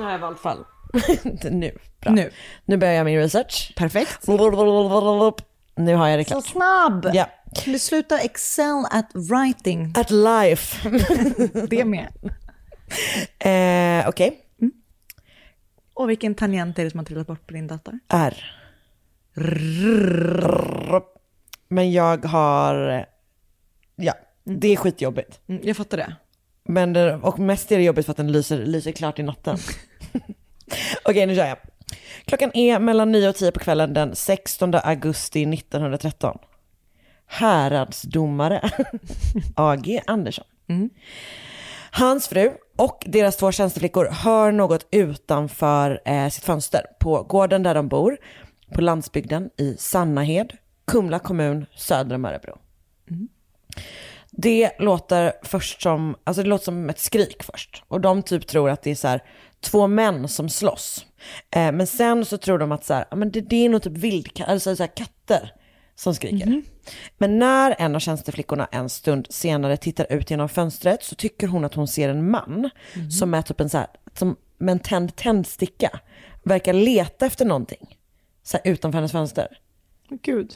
Nu har jag valt fall. Nu. Bra. Nu. Nu börjar jag min research. Perfekt. Nu har jag det Så klart. snabb! Ja. Kan du sluta excel at writing? At life. Det med. eh, Okej. Och vilken tangent är det som har trillat bort på din dator? R. Men jag har... Ja, det är skitjobbigt. Mm, jag fattar det. Men det, och mest är det jobbigt för att den lyser, lyser klart i natten. Okej, nu kör jag. Klockan är mellan 9 och 10 på kvällen den 16 augusti 1913. Häradsdomare AG Andersson. Hans fru och deras två tjänsteflickor hör något utanför eh, sitt fönster på gården där de bor, på landsbygden i Sannahed, Kumla kommun, söder om Örebro. Det låter först som, alltså det låter som ett skrik först. Och de typ tror att det är så här två män som slåss. Eh, men sen så tror de att så här, men det, det är nog typ vildkatter, alltså så här katter som skriker. Men när en av tjänsteflickorna en stund senare tittar ut genom fönstret så tycker hon att hon ser en man som är typ en så här, som med en tänd tändsticka, verkar leta efter någonting. Så här utanför hennes fönster. Gud.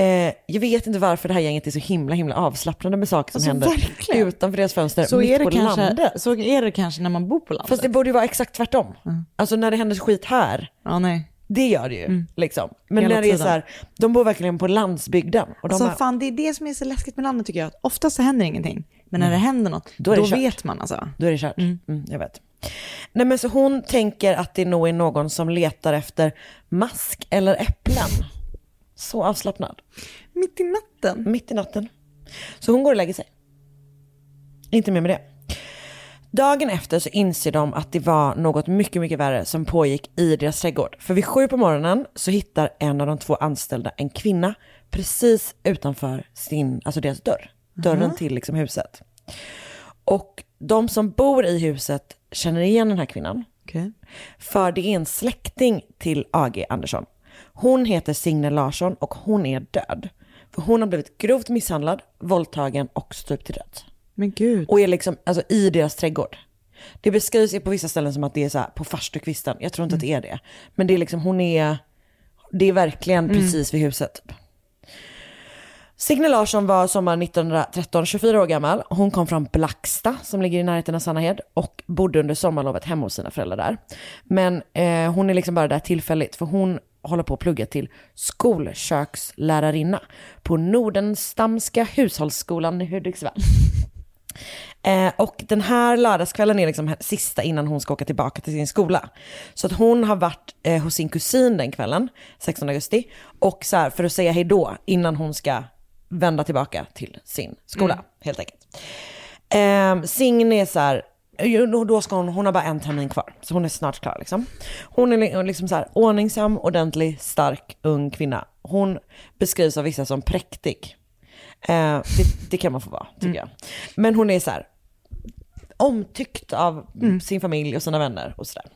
Eh, jag vet inte varför det här gänget är så himla himla avslappnade med saker som Alltså, händer verkligen. utanför deras fönster, Så mitt är, det på kanske, landet. så är det kanske när man bor på landet. Fast det borde ju vara exakt tvärtom. Alltså när det händer skit här, Ja, nej. det gör det ju. Liksom. Men Mm. Hela när det är tiden. så här, de bor verkligen på landsbygden. Och de Alltså bara, fan, det är det som är så läskigt med landet tycker jag. Oftast så händer ingenting. Men när det händer något, Då då, vet man alltså. Då är det kört. Mm. jag vet. Nej men så hon tänker att det nog är någon som letar efter mask eller äpplen. Så avslappnad. Mitt i natten. Mitt i natten. Så hon går och lägger sig. Inte mer med det. Dagen efter så inser de att det var något mycket, mycket värre som pågick i deras trädgård. För vid sju på morgonen så hittar en av de två anställda en kvinna precis utanför sin, alltså deras dörr. Dörren Aha. till liksom huset. Och de som bor i huset känner igen den här kvinnan. Okej. För det är en släkting till AG Andersson. Hon heter Signe Larsson och hon är död. För hon har blivit grovt misshandlad, våldtagen och stup till döds. Men gud. Och är liksom alltså, i deras trädgård. Det beskrivs på vissa ställen som att det är så här på farstukvisten. Jag tror inte att det är det. Men det är liksom, hon är, det är verkligen precis vid huset. Typ. Signe Larsson var sommar 1913 24 år gammal. Hon kom från Blacksta som ligger i närheten av Sannahed och bodde under sommarlovet hemma hos sina föräldrar där. Men eh, hon är liksom bara där tillfälligt för hon håller på att plugga till skolkökslärarinna på Nordenstamska hushållsskolan i Hudiksvall. Eh, och den här lördagskvällen är liksom sista innan hon ska åka tillbaka till sin skola. Så att hon har varit eh, hos sin kusin den kvällen, 16 augusti, och så här, för att säga hej då innan hon ska vända tillbaka till sin skola, Mm. helt enkelt. Eh, Signe är så här, då ska hon, hon har bara en termin kvar, så hon är snart klar liksom. Hon är li- liksom så här ordningsam, ordentlig, stark, ung kvinna. Hon beskrivs av vissa som präktig. Eh, det, det kan man få vara, tycker jag. Men hon är så här, omtyckt av sin familj och sina vänner och sådär.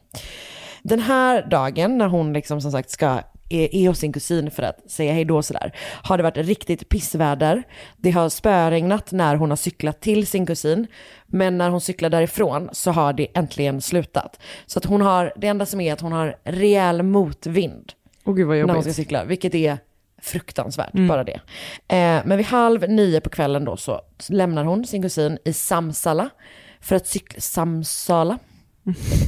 Den här dagen när hon liksom som sagt ska är, hos sin kusin för att säga hej då och sådär, har det varit riktigt pissväder. Det har spöregnat när hon har cyklat till sin kusin, men när hon cyklar därifrån så har det äntligen slutat. Så att hon har, det enda som är att hon har rejäl motvind Åh gud vad när hon jobbigt. ska cykla, vilket är fruktansvärt, Mm. bara det. Eh, men vid halv nio på kvällen då så lämnar hon sin kusin i Samsala för att cykla, Samsala?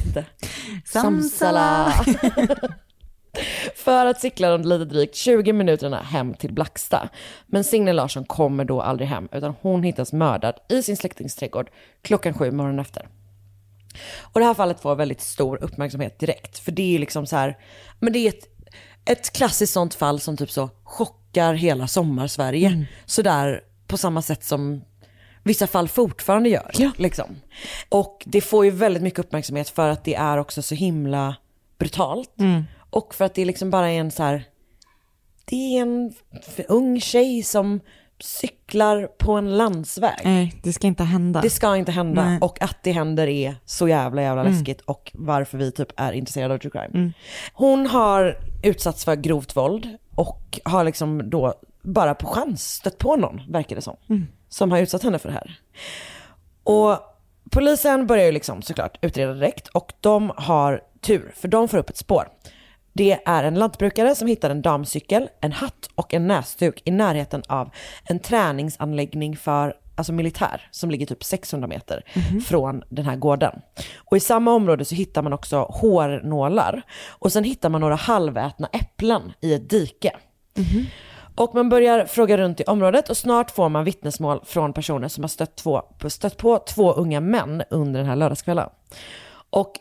Inte. Samsala. för att cykla de lite drygt 20 minuterna hem till Blacksta. Men Signe Larsson kommer då aldrig hem, utan hon hittas mördad i sin släktings trädgård klockan sju morgonen efter. Och det här fallet får väldigt stor uppmärksamhet direkt, för det är liksom så här, men det är ett, ett klassiskt sånt fall som typ så chockar hela sommar-Sverige. Sådär på samma sätt som vissa fall fortfarande gör. Liksom. Och det får ju väldigt mycket uppmärksamhet för att det är också så himla brutalt. Och för att det liksom bara är en så här, det är en ung tjej som cyklar på en landsväg. Nej, det ska inte hända. Det ska inte hända Nej. och att det händer är så jävla jävla Mm. läskigt och varför vi typ är intresserade av true crime. Mm. Hon har utsatts för grovt våld och har liksom då bara på chans stött på någon, verkar det som, Mm. som har utsatt henne för det här. Och polisen börjar ju liksom såklart utreda direkt och de har tur för de får upp ett spår. Det är en lantbrukare som hittar en damcykel, en hatt och en näsduk i närheten av en träningsanläggning för alltså militär som ligger typ 600 meter från den här gården. Och i samma område så hittar man också hårnålar och sen hittar man några halvätna äpplen i ett dike. Och man börjar fråga runt i området och snart får man vittnesmål från personer som har stött, två, stött på två unga män under den här lördagskvällen. Och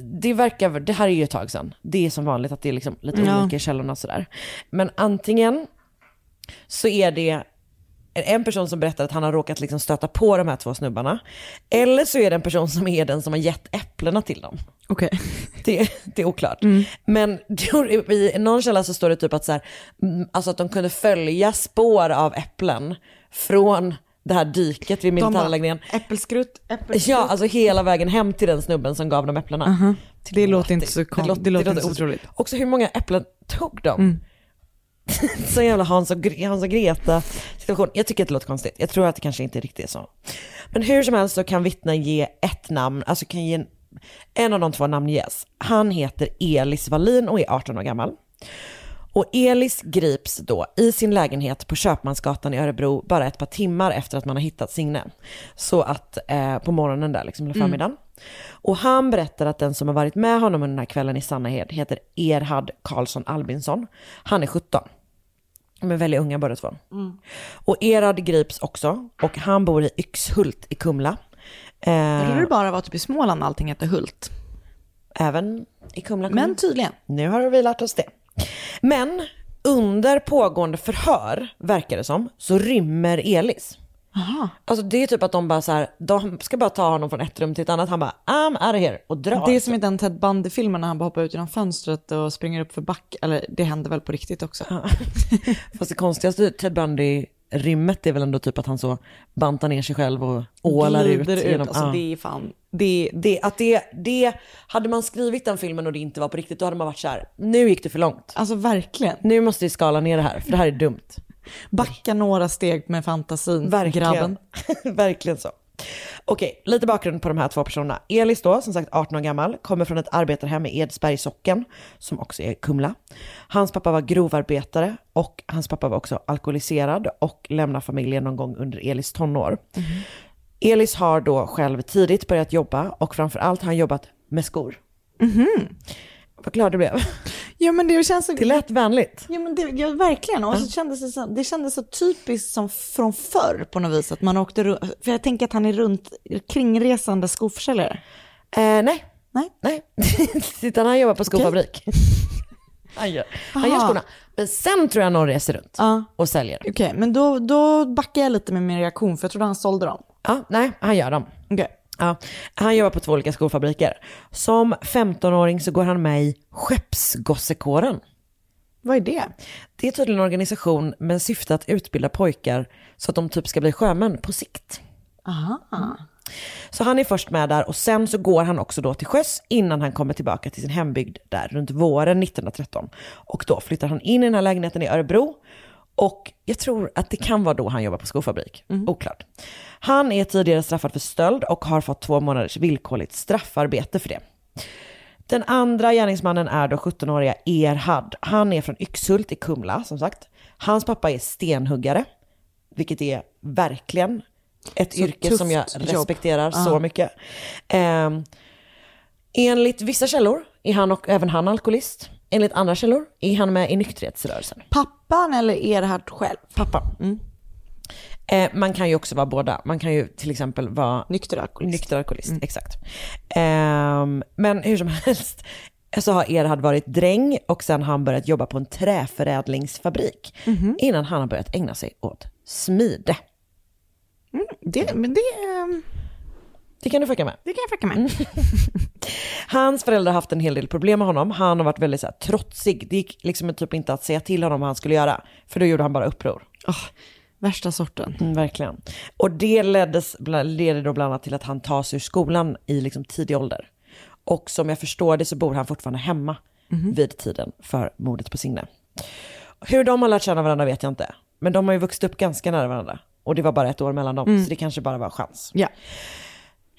det verkar, det här är ju ett tag sedan. Det är som vanligt att det är liksom lite Ja. olika i källorna sådär. Men antingen så är det en person som berättar att han har råkat liksom stöta på de här två snubbarna. Eller så är det en person som är den som har gett äpplena till dem. Okej. Det, det är oklart. Men i någon källa så står det typ att, så här, mm, alltså att de kunde följa spår av äpplen från det här dyket vid militärläggningen. Äppelskrutt, äppelskrutt. Ja, alltså hela vägen hem till den snubben som gav dem äpplena. Aha. Det låter inte så, Det kon- låter- det låter det inte så otroligt. Också hur många äpplen tog de? Mm. så jävla Hans och, Hans och Greta situation. Jag tycker att det låter konstigt. Jag tror att det kanske inte riktigt är så. Men hur som helst så kan vittnen ge ett namn, alltså kan ge en, en av de två namnges. Han heter Elis Wallin och är 18 år gammal. Och Elis grips då i sin lägenhet på Köpmansgatan i Örebro bara ett par timmar efter att man har hittat Signe. Så att eh, på morgonen där liksom, eller Mm. förmiddagen. Och han berättar att den som har varit med honom under den här kvällen i Sannahed heter Erhard Karlsson Albinsson. Han är 17. De är väldigt unga båda två. Mm. Och Erhard grips också och han bor i Yxhult i Kumla. Eh, trodde det bara var typ i Småland allting hette Hult. Även i Kumla kommun. Men tydligen. Nu har vi lärt oss det. Men under pågående förhör, verkar det som, så rymmer Elis. Aha. Alltså det är typ att de bara så här, de ska bara ta honom från ett rum till ett annat. Han bara, I'm out of here och drar. Det är som i den Ted Bundy-filmen när han bara hoppar ut genom fönstret och springer upp för back. Eller det händer väl på riktigt också. Fast det konstigaste Ted Bundy-rymmet är väl ändå typ att han så bantar ner sig själv och ålar ut. Glider ut. genom- Alltså ja. det är fan, det, det, att det, det, hade man skrivit den filmen och det inte var på riktigt, då hade man varit så här, nu gick det för långt. Alltså verkligen. Nu måste vi skala ner det här, för det här är dumt. Backa några steg med fantasin, Verkligen. grabben. Verkligen så. Okej, lite bakgrund på de här två personerna. Elis då, som sagt 18 år gammal, kommer från ett arbetarhem i Edsbergs socken, som också är Kumla. Hans pappa var grovarbetare och hans pappa var också alkoholiserad och lämnade familjen någon gång under Elis tonår. Elis har då själv tidigt börjat jobba och framförallt har han jobbat med skor. Vad glad du blev. Ja men det känns så... Det lät vänligt. Ja men det, ja, verkligen. Och så kändes det, så, det kändes så typiskt som från förr på något vis. Att man åkte runt, för jag tänker att han är runt kringresande skoförsäljare. Eh, nej. Nej. Nej. Utan han jobbar på skofabrik. Han gör, han gör skorna. Men sen tror jag någon reser runt Ja. och säljer. Okej, men då, då backar jag lite med min reaktion för jag trodde han sålde dem. Ja, nej, han gör dem. Okej. Ja, han jobbar på två olika skofabriker. Som 15-åring så går han med i Skeppsgossekåren. Vad är det? Det är tydligen en organisation med syfte att utbilda pojkar så att de typ ska bli sjömän på sikt. Aha. Så han är först med där och sen så går han också då till sjöss innan han kommer tillbaka till sin hembygd där runt våren 1913. Och då flyttar han in i den här lägenheten i Örebro och jag tror att det kan vara då han jobbar på skofabrik. Oklart. Han är tidigare straffad för stöld och har fått två månaders villkorligt straffarbete för det. Den andra gärningsmannen är då 17-åriga Erhard. Han är från Yxhult i Kumla som sagt. Hans pappa är stenhuggare, vilket är verkligen ett Så yrke som jag jobb. respekterar Ja. så mycket. Ehm, enligt vissa källor är han och även han alkoholist. Enligt andra källor är han med i nykterhetsrörelsen. Pappan eller Erhard själv? Pappa. Eh, man kan ju också vara båda. Man kan ju till exempel vara nykter alkoholist. Nykter alkoholist, exakt. Ehm, men hur som helst så har Erhard varit dräng och sen har han börjat jobba på en träförädlingsfabrik innan han har börjat ägna sig åt smide. Det, men det, Det kan du fucka med. det kan jag fucka med. Hans föräldrar har haft en hel del problem med honom. Han har varit väldigt så här, trotsig. Det gick liksom typ inte att säga till honom vad han skulle göra. För då gjorde han bara uppror. Värsta sorten. Mm, verkligen. Och det leddes, leder då bland annat till att han tas ur skolan i liksom tidig ålder. Och som jag förstår det så bor han fortfarande hemma vid tiden för mordet på Signe. Hur de har lärt känna varandra vet jag inte. Men de har ju vuxit upp ganska nära varandra. Och det var bara ett år mellan dem, Mm. så det kanske bara var chans. Ja.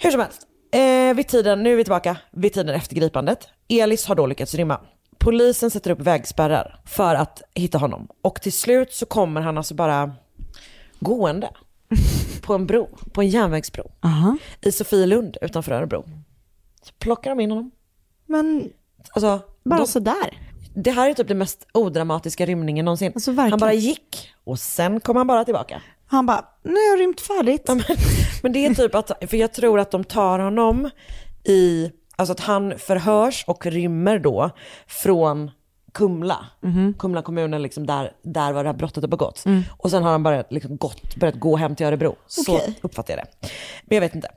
Hur som helst, eh, vid tiden, nu är vi tillbaka, vid tiden efter gripandet. Elis har då lyckats rymma. Polisen sätter upp vägspärrar för att hitta honom. Och till slut så kommer han alltså bara gående på en bro, på en järnvägsbro. Aha. I Sofielund utanför Örebro. Så plockar de in honom. Men Alltså, bara de, sådär. det här är typ den mest odramatiska rymningen någonsin. Alltså, han bara gick och sen kom han bara tillbaka. Han bara, nu har jag rymt färdigt. Men det är typ att, för jag tror att de tar honom i, Alltså att han förhörs och rymmer då från Kumla, Kumla kommun, är liksom där, där var det här brottet har begåtts. Mm. Och sen har han börjat, liksom gått, börjat gå hem till Örebro. Så Okej. uppfattar jag det. Men jag vet inte.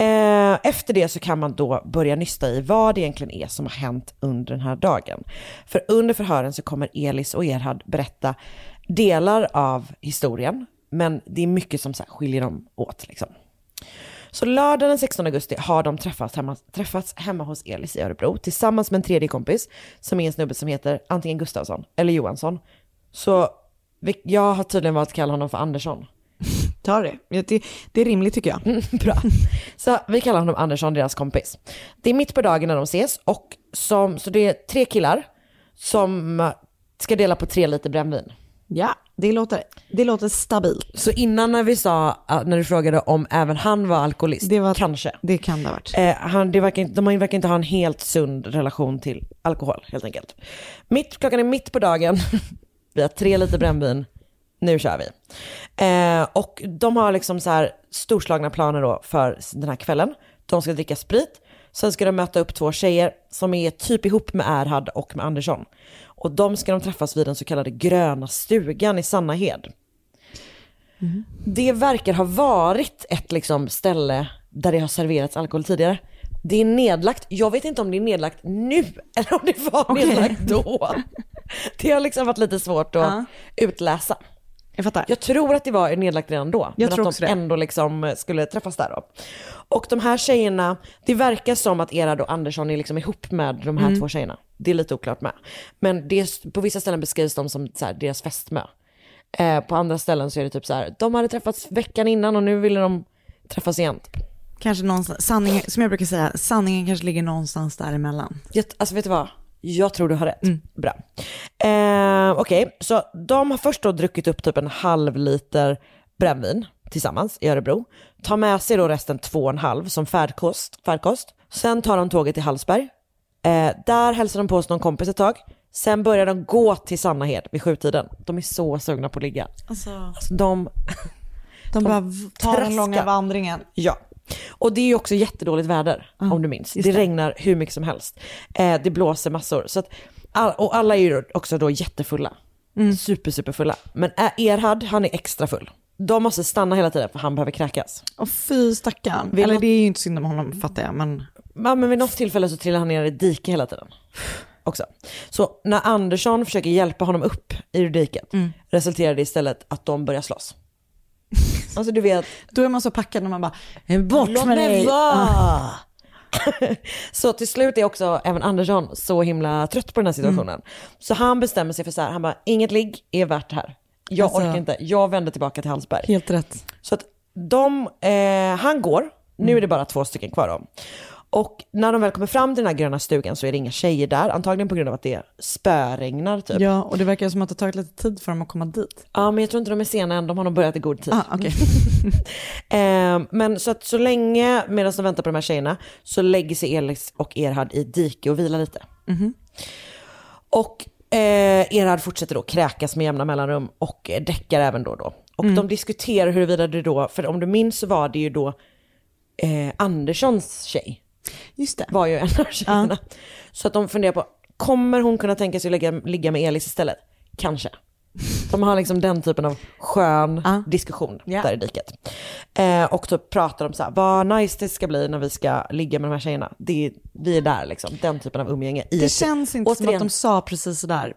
Eh, efter det så kan man då börja nysta i vad det egentligen är som har hänt under den här dagen. För under förhören så kommer Elis och Erhard berätta delar av historien, men det är mycket som så skiljer dem åt. Liksom. Så lördagen den 16 augusti har de träffats hemma, träffats hemma hos Elis i Örebro tillsammans med en tredje kompis som är en snubbe som heter antingen Gustavsson eller Johansson. Så jag har tydligen valt att kalla honom för Andersson. Ta det. Det. Det är rimligt tycker jag. Bra. Så vi kallar honom Andersson, deras kompis. Det är mitt på dagen när de ses och som, så det är tre killar som ska dela på tre liter brännvin. Ja, det låter, det låter stabilt. Så innan när vi sa, eh, när du frågade om även han var alkoholist, Det var- kanske. Det kan det ha varit. Eh, han, det verkar, de verkar inte ha en helt sund relation till alkohol helt enkelt. Mitt, klockan är mitt på dagen, vi har tre liter brännvin, nu kör vi. Eh, och de har liksom så här storslagna planer då för den här kvällen. De ska dricka sprit, sen ska de möta upp två tjejer som är typ ihop med Erhard och med Andersson. Och de ska de träffas vid den så kallade gröna stugan i Sannahed. Det verkar ha varit ett liksom ställe där det har serverats alkohol tidigare. Det är nedlagt, jag vet inte om det är nedlagt nu eller om det var Okej. nedlagt då. Det har liksom varit lite svårt att Ja. utläsa. Jag fattar. Jag tror att det var nedlagt redan då. Jag men tror att de det. ändå liksom skulle träffas där då. Och de här tjejerna, det verkar som att Erhard och Andersson är liksom ihop med de här Mm. två tjejerna. Det är lite oklart med. Men det på vissa ställen beskrivs de som här, deras fästmö. Eh, på andra ställen så är det typ så här, de hade träffats veckan innan och nu ville de träffas igen. Kanske någonstans, sanningen, som jag brukar säga, sanningen kanske ligger någonstans däremellan. Jag, alltså vet du vad? Jag tror du har rätt. Bra. Eh, Okej, så de har först då druckit upp typ en halv liter brännvin tillsammans i Örebro. Tar med sig då resten två och en halv som färdkost. färdkost. Sen tar de tåget till Hallsberg. Eh, där hälsar de på hos någon kompis ett tag. Sen börjar de gå till Sannahed vid sjutiden. De är så sugna på att ligga. Alltså, Alltså de, de bara tar den långa vandringen. Ja. Och det är ju också jättedåligt väder, om du minns. Det, det. regnar hur mycket som helst. Eh, det blåser massor. Så att, all, och alla är ju också då jättefulla. Super, superfulla. Men Ä- Erhard, han är extra full. De måste stanna hela tiden för han behöver kräkas. Och fy stackarn. Vill Eller något- det är ju inte synd om honom fattar jag, men Ja, men vid något tillfälle så trillar han ner i dike hela tiden. Också. Så när Andersson försöker hjälpa honom upp i diket resulterar det istället att de börjar slåss. Alltså du vet, då är man så packad när man bara, "Eh, bort Låt med mig dig. vara! så till slut är också även Andersson så himla trött på den här situationen. Så han bestämmer sig för så här, han bara, inget ligg är värt det här. Jag Alltså- orkar inte, jag vänder tillbaka till Hallsberg. Helt rätt. Så att de, eh, han går, nu är det bara två stycken kvar då. Och när de väl kommer fram till den här gröna stugan så är det inga tjejer där, antagligen på grund av att det spöregnar typ. Ja, och det verkar som att det tagit lite tid för dem att komma dit. Ja, men jag tror inte de är sena än, de har nog börjat i god tid. Ah, okej. Eh, men så att så länge, medan de väntar på de här tjejerna, så lägger sig Elis och Erhard i dike och vilar lite. Och eh, Erhard fortsätter då kräkas med jämna mellanrum och eh, däckar även då och då. Och de diskuterar huruvida det då, för om du minns så var det ju då eh, Anderssons tjej, Just det. var ju en av tjejerna. Så att de funderar på, kommer hon kunna tänka sig att ligga, ligga med Elis istället? Kanske. De har liksom den typen av skön Ja. diskussion Ja. där i diket. Eh, och då pratar de så här, vad nice det ska bli när vi ska ligga med de här tjejerna. Det, vi är där liksom, den typen av umgänge. Det ett- känns inte som återigen, att de sa precis sådär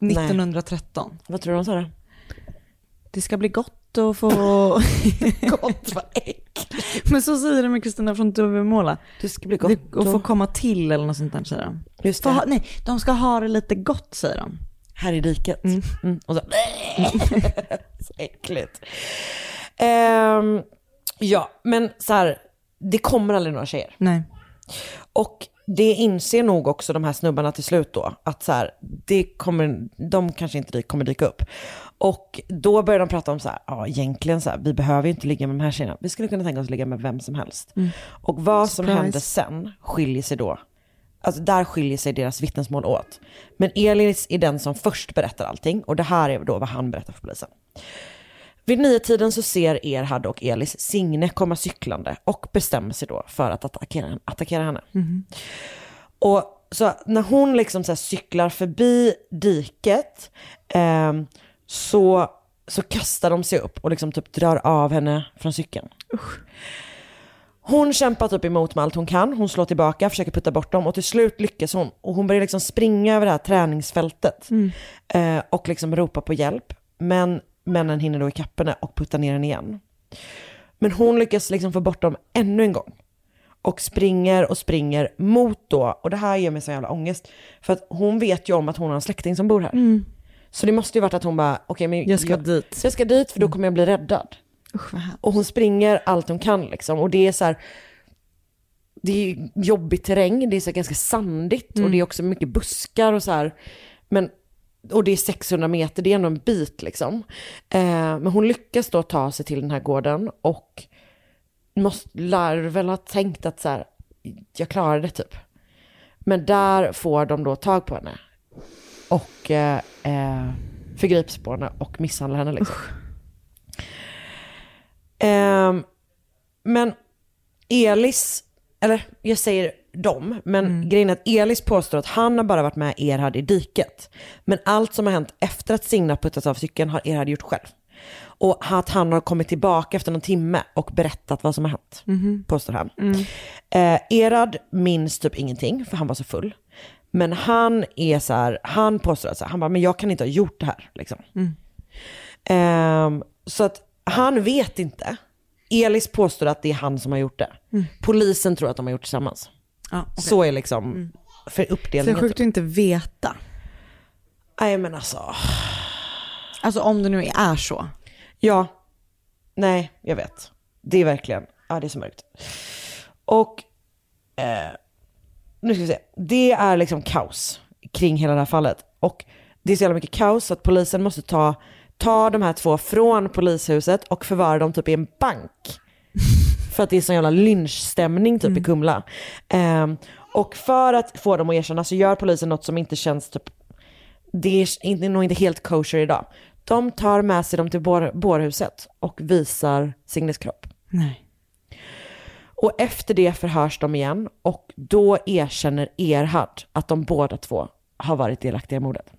1913. Vad tror du de sa då? Det ska bli gott att få... Gott, vad äckligt. Men så säger de med Kristina från Duvemåla. Det ska bli gott. Det, att få komma till eller något sånt där säger de. Just det. ha, nej, de ska ha det lite gott säger de. Här i diket. Mm. Och så, så äckligt. Ehm, ja, men så här, det kommer aldrig några tjejer. Nej. Och det inser nog också de här snubbarna till slut då, att så här, det kommer, de kanske inte kommer dyka upp. Och då börjar de prata om så här, ja egentligen så här, vi behöver ju inte ligga med de här tjejerna, vi skulle kunna tänka oss att ligga med vem som helst. Och vad som Surprise. händer sen skiljer sig då, alltså där skiljer sig deras vittnesmål åt. Men Elis är den som först berättar allting och det här är då vad han berättar för polisen. Vid nio-tiden så ser Erhard och Elis Signe komma cyklande och bestämmer sig då för att attackera, attackera henne. Och så när hon liksom så cyklar förbi diket ehm, så, så kastar de sig upp och liksom typ drar av henne från cykeln. Hon kämpar typ emot med allt hon kan, hon slår tillbaka, försöker putta bort dem och till slut lyckas hon. Och hon börjar liksom springa över det här träningsfältet eh, och liksom ropa på hjälp. Men männen hinner då ikapp henne och puttar ner henne igen. Men hon lyckas liksom få bort dem ännu en gång. Och springer och springer mot då, och det här ger mig så jävla ångest. För att hon vet ju om att hon har en släkting som bor här. Så det måste ju varit att hon bara, okej men Jag ska dit. Jag ska dit för då kommer jag bli räddad. Usch. Och hon springer allt hon kan liksom. Och det är så här, det är jobbig terräng, det är så ganska sandigt och det är också mycket buskar och så här. Men, och det är 600 meter, det är ändå en bit liksom. Eh, men hon lyckas då ta sig till den här gården och måste, lär väl ha tänkt att så här, jag klarar det typ. Men där får de då tag på henne. Och eh, eh, förgrips på henne och misshandlar henne liksom. Ehm, men Elis, eller jag säger dem, men grejen är att Elis påstår att han har bara varit med Erhard i diket. Men allt som har hänt efter att Signa puttats av cykeln har Erhard gjort själv. Och att han har kommit tillbaka efter någon timme och berättat vad som har hänt, påstår han. Eh, Erhard minns typ ingenting, för han var så full. Men han är så här, han påstår att så här, han bara, men jag kan inte ha gjort det här. Liksom. Ehm, så att han vet inte. Elis påstår att det är han som har gjort det. Polisen tror att de har gjort det tillsammans. Okej. Så är liksom för Så det är uppdelningen. sjukt att inte veta. Nej men alltså, Alltså om det nu är så. ja, nej jag vet. Det är verkligen, ja det är så mörkt. Och, eh, nu ska vi se, det är liksom kaos kring hela det här fallet. Och det är så jävla mycket kaos så att polisen måste ta, ta de här två från polishuset och förvara dem typ i en bank. För att det är sån jävla lynchstämning typ i Kumla. Ehm, och för att få dem att erkänna så gör polisen något som inte känns typ, det är inte, nog inte helt kosher idag. De tar med sig dem till bår, bårhuset och visar Signes kropp. Nej. Och efter det förhörs de igen och då erkänner Erhard att de båda två har varit delaktiga i mordet.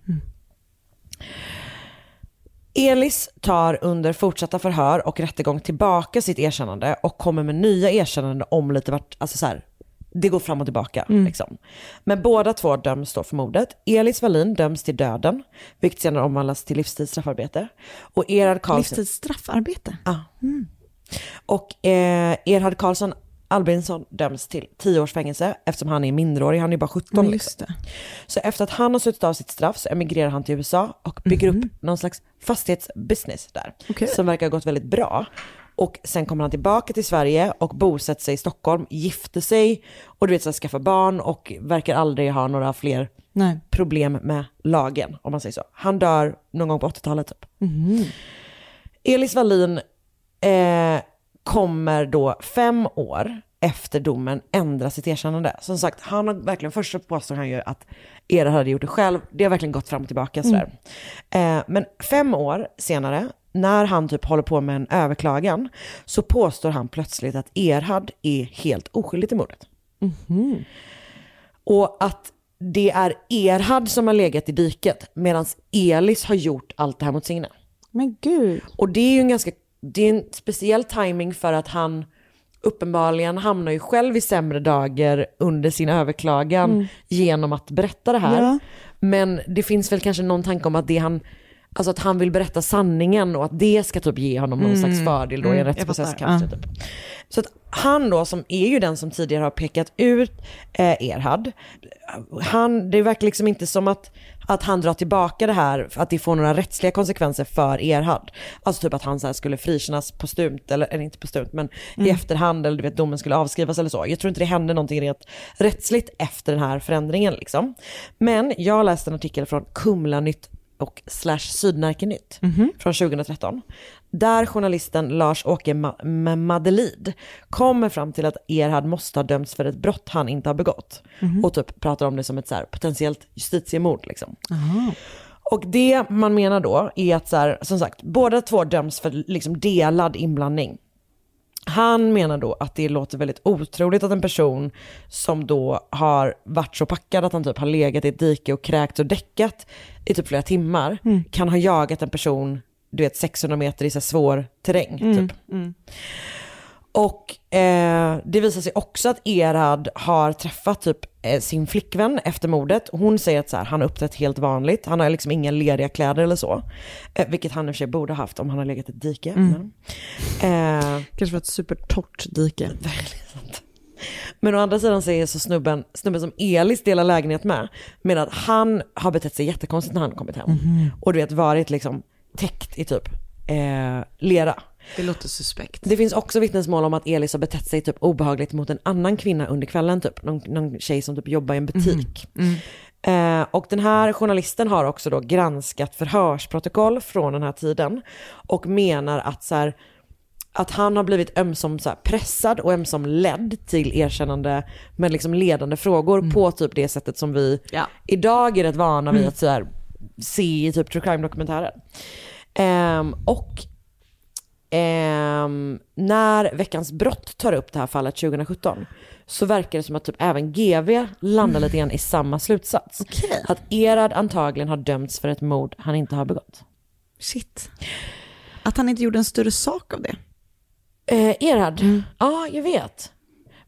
Elis tar under fortsatta förhör och rättegång tillbaka sitt erkännande och kommer med nya erkännanden om lite vart, alltså så här, det går fram och tillbaka. Liksom. Men båda två döms då för mordet. Elis Wallin döms till döden, vilket senare omvandlas till livstids straffarbete. Och Erhard Karlsson... Livstids straffarbete. Ja. Och eh, Erhard Karlsson Albinsson döms till 10 års fängelse eftersom han är minderårig, han är bara 17. Ja, liksom. Så efter att han har suttit av sitt straff så emigrerar han till USA och bygger upp någon slags fastighetsbusiness där. Okej. Som verkar ha gått väldigt bra. Och sen kommer han tillbaka till Sverige och bosätter sig i Stockholm, gifter sig och du vet så här, skaffar barn och verkar aldrig ha några fler Nej. problem med lagen om man säger så. Han dör någon gång på 80-talet typ. Elis Wallin eh, kommer då fem år efter domen ändra sitt erkännande. Som sagt, han har verkligen, först så påstår han ju att Era hade gjort det själv. Det har verkligen gått fram och tillbaka sådär. Eh, men fem år senare, när han typ håller på med en överklagan, så påstår han plötsligt att Erhard är helt oskyldig till mordet. Och att det är Erhard som har legat i diket medan Elis har gjort allt det här mot Signe. Men gud. Och det är ju en ganska, det är en speciell timing för att han uppenbarligen hamnar ju själv i sämre dagar under sin överklagan genom att berätta det här. Ja. Men det finns väl kanske någon tanke om att det han, alltså att han vill berätta sanningen och att det ska typ ge honom någon slags fördel då i en jag rättsprocess kanske. Typ. Så att han då som är ju den som tidigare har pekat ut eh, Erhard, han, det verkar liksom inte som att, att han drar tillbaka det här, att det får några rättsliga konsekvenser för Erhard. Alltså typ att han så här skulle frikännas postumt, eller, eller inte postumt, men i efterhand, eller du vet domen skulle avskrivas eller så. Jag tror inte det hände någonting rent rättsligt efter den här förändringen liksom. Men jag läste en artikel från Kumla-Nytt och slash Sydnärkenytt från 2013. Där journalisten Lars-Åke Ma- Ma- Madelid kommer fram till att Erhard måste ha dömts för ett brott han inte har begått. Och typ pratar om det som ett så här potentiellt justitiemord liksom. Och det man menar då är att så här, som sagt, båda två döms för liksom delad inblandning. Han menar då att det låter väldigt otroligt att en person som då har varit så packad att han typ har legat i ett dike och kräkt och däckat i typ flera timmar kan ha jagat en person, du vet 600 meter i så svår terräng Mm, typ. Och eh, det visar sig också att Erhard har träffat typ eh, sin flickvän efter mordet. Hon säger att så här, han har uppträtt helt vanligt, han har liksom inga leriga kläder eller så. Eh, vilket han i och för sig borde ha haft om han har legat i ett dike. Mm. Men, eh, Kanske var ett supertorrt dike. men å andra sidan säger så snubben, snubben som Elis delar lägenhet med, med att han har betett sig jättekonstigt när han kommit hem. Mhm. Och du vet varit liksom täckt i typ eh, lera. Det låter suspekt. Det finns också vittnesmål om att Elis har betett sig typ obehagligt mot en annan kvinna under kvällen, typ. Någon, någon tjej som typ jobbar i en butik. Eh, och den här journalisten har också då granskat förhörsprotokoll från den här tiden och menar att så här, att han har blivit ömsom så här pressad och ömsom ledd till erkännande med liksom ledande frågor på typ det sättet som vi idag är rätt vana vid Mm. att så här, se i typ true crime-dokumentärer. Ehm, och ehm, när Veckans brott tar upp det här fallet 2017 så verkar det som att typ även GV landar lite grann i samma slutsats. Att Erad antagligen har dömts för ett mord han inte har begått. Shit. Att han inte gjorde en större sak av det. Eh, Erhard? Ja, jag vet.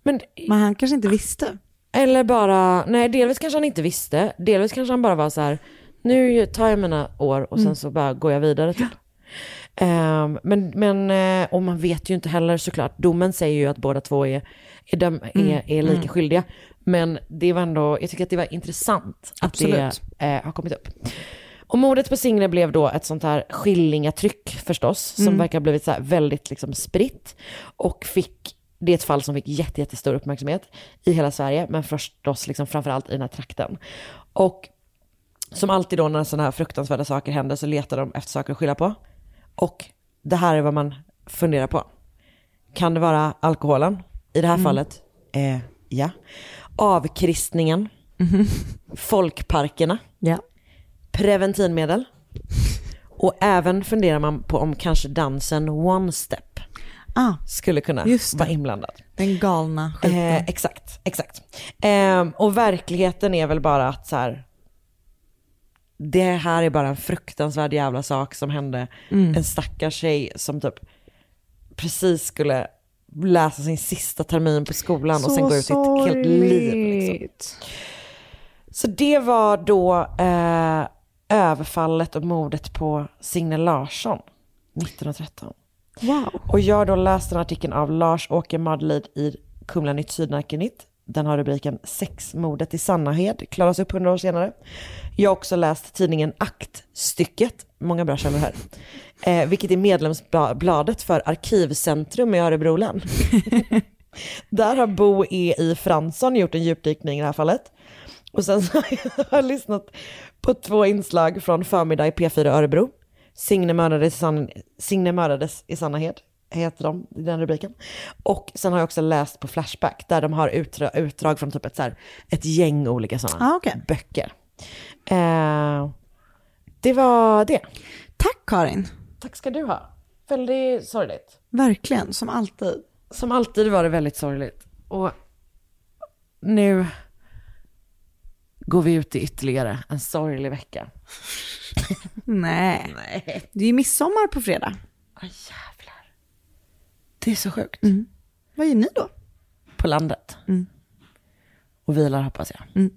Men, Men han kanske inte visste. Eller bara, nej delvis kanske han inte visste. Delvis kanske han bara var så här, nu tar jag mina år och sen Mm. så bara går jag vidare typ. Ehm, men, men, eh, och man vet ju inte heller såklart, domen säger ju att båda två är, är, döm, Mm, är, är lika mm. skyldiga. Men det var ändå, jag tycker att det var intressant att Absolut. det eh, har kommit upp. Och mordet på Signe blev då ett sånt här skillingatryck förstås, som Mm. verkar ha blivit så väldigt liksom spritt. Och fick, det är ett fall som fick jätte, jättestor uppmärksamhet i hela Sverige, men förstås liksom framförallt i den här trakten. Och som alltid då när sådana här fruktansvärda saker händer så letar de efter saker att skylla på. Och det här är vad man funderar på. Kan det vara alkoholen? I det här Mm. fallet, eh, ja. Avkristningen, folkparkerna, Ja. preventivmedel. Och även funderar man på om kanske dansen One Step Ah, skulle kunna vara inblandad. den galna skiten. Eh, exakt, exakt. Ehm, och verkligheten är väl bara att så här, det här är bara en fruktansvärd jävla sak som hände Mm. en stackars tjej som typ precis skulle läsa sin sista termin på skolan och sen gå ut i ett helt liv. Liksom. Så det var då eh, överfallet och mordet på Signe Larsson 1913. Wow. Och jag har då läst den artikeln av Lars-Åke Madlid i Kumla Nytt Sydnärke-Nytt. Den har rubriken Sexmordet i Sannahed, klaras upp hundra år senare. Jag har också läst tidningen Aktstycket, många bra källor här. Eh, vilket är medlemsbladet för Arkivcentrum i Örebro län. Där har Bo E. I. Fransson gjort en djupdykning i det här fallet. Och sen så har jag lyssnat på två inslag från Förmiddag i P4 Örebro. Signe mördades i, San, Signe mördades i Sannahed, heter de i den rubriken. Och sen har jag också läst på Flashback, där de har utdrag, utdrag från typ ett, så här, ett gäng olika sådana Ah, okej. böcker. Eh, det var det. Tack Karin. Tack ska du ha. Väldigt sorgligt. Verkligen, som alltid. Som alltid var det väldigt sorgligt. Och nu går vi ut i ytterligare en sorglig vecka. Nej. Nej. Det är ju midsommar på fredag. Åh jävlar. Det är så sjukt. Vad gör ni då? På landet. Mm. Och vilar hoppas jag. Mm.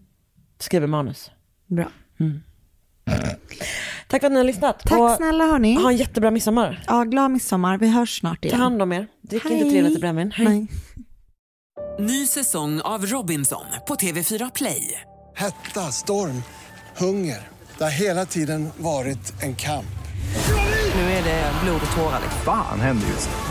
Skriver manus. Bra. Tack för att ni har lyssnat. Tack Och snälla hörni. Ha en jättebra midsommar. Ja, glad midsommar. Vi hörs snart Ta igen. hand om er. Drick Hej. inte tre liter brännvin. Hej. Nej. Ny säsong av Robinson på TV4 Play. Hetta, storm, hunger. Det har hela tiden varit en kamp. Nu är det blod och tårar. liksom. Fan händer just nu.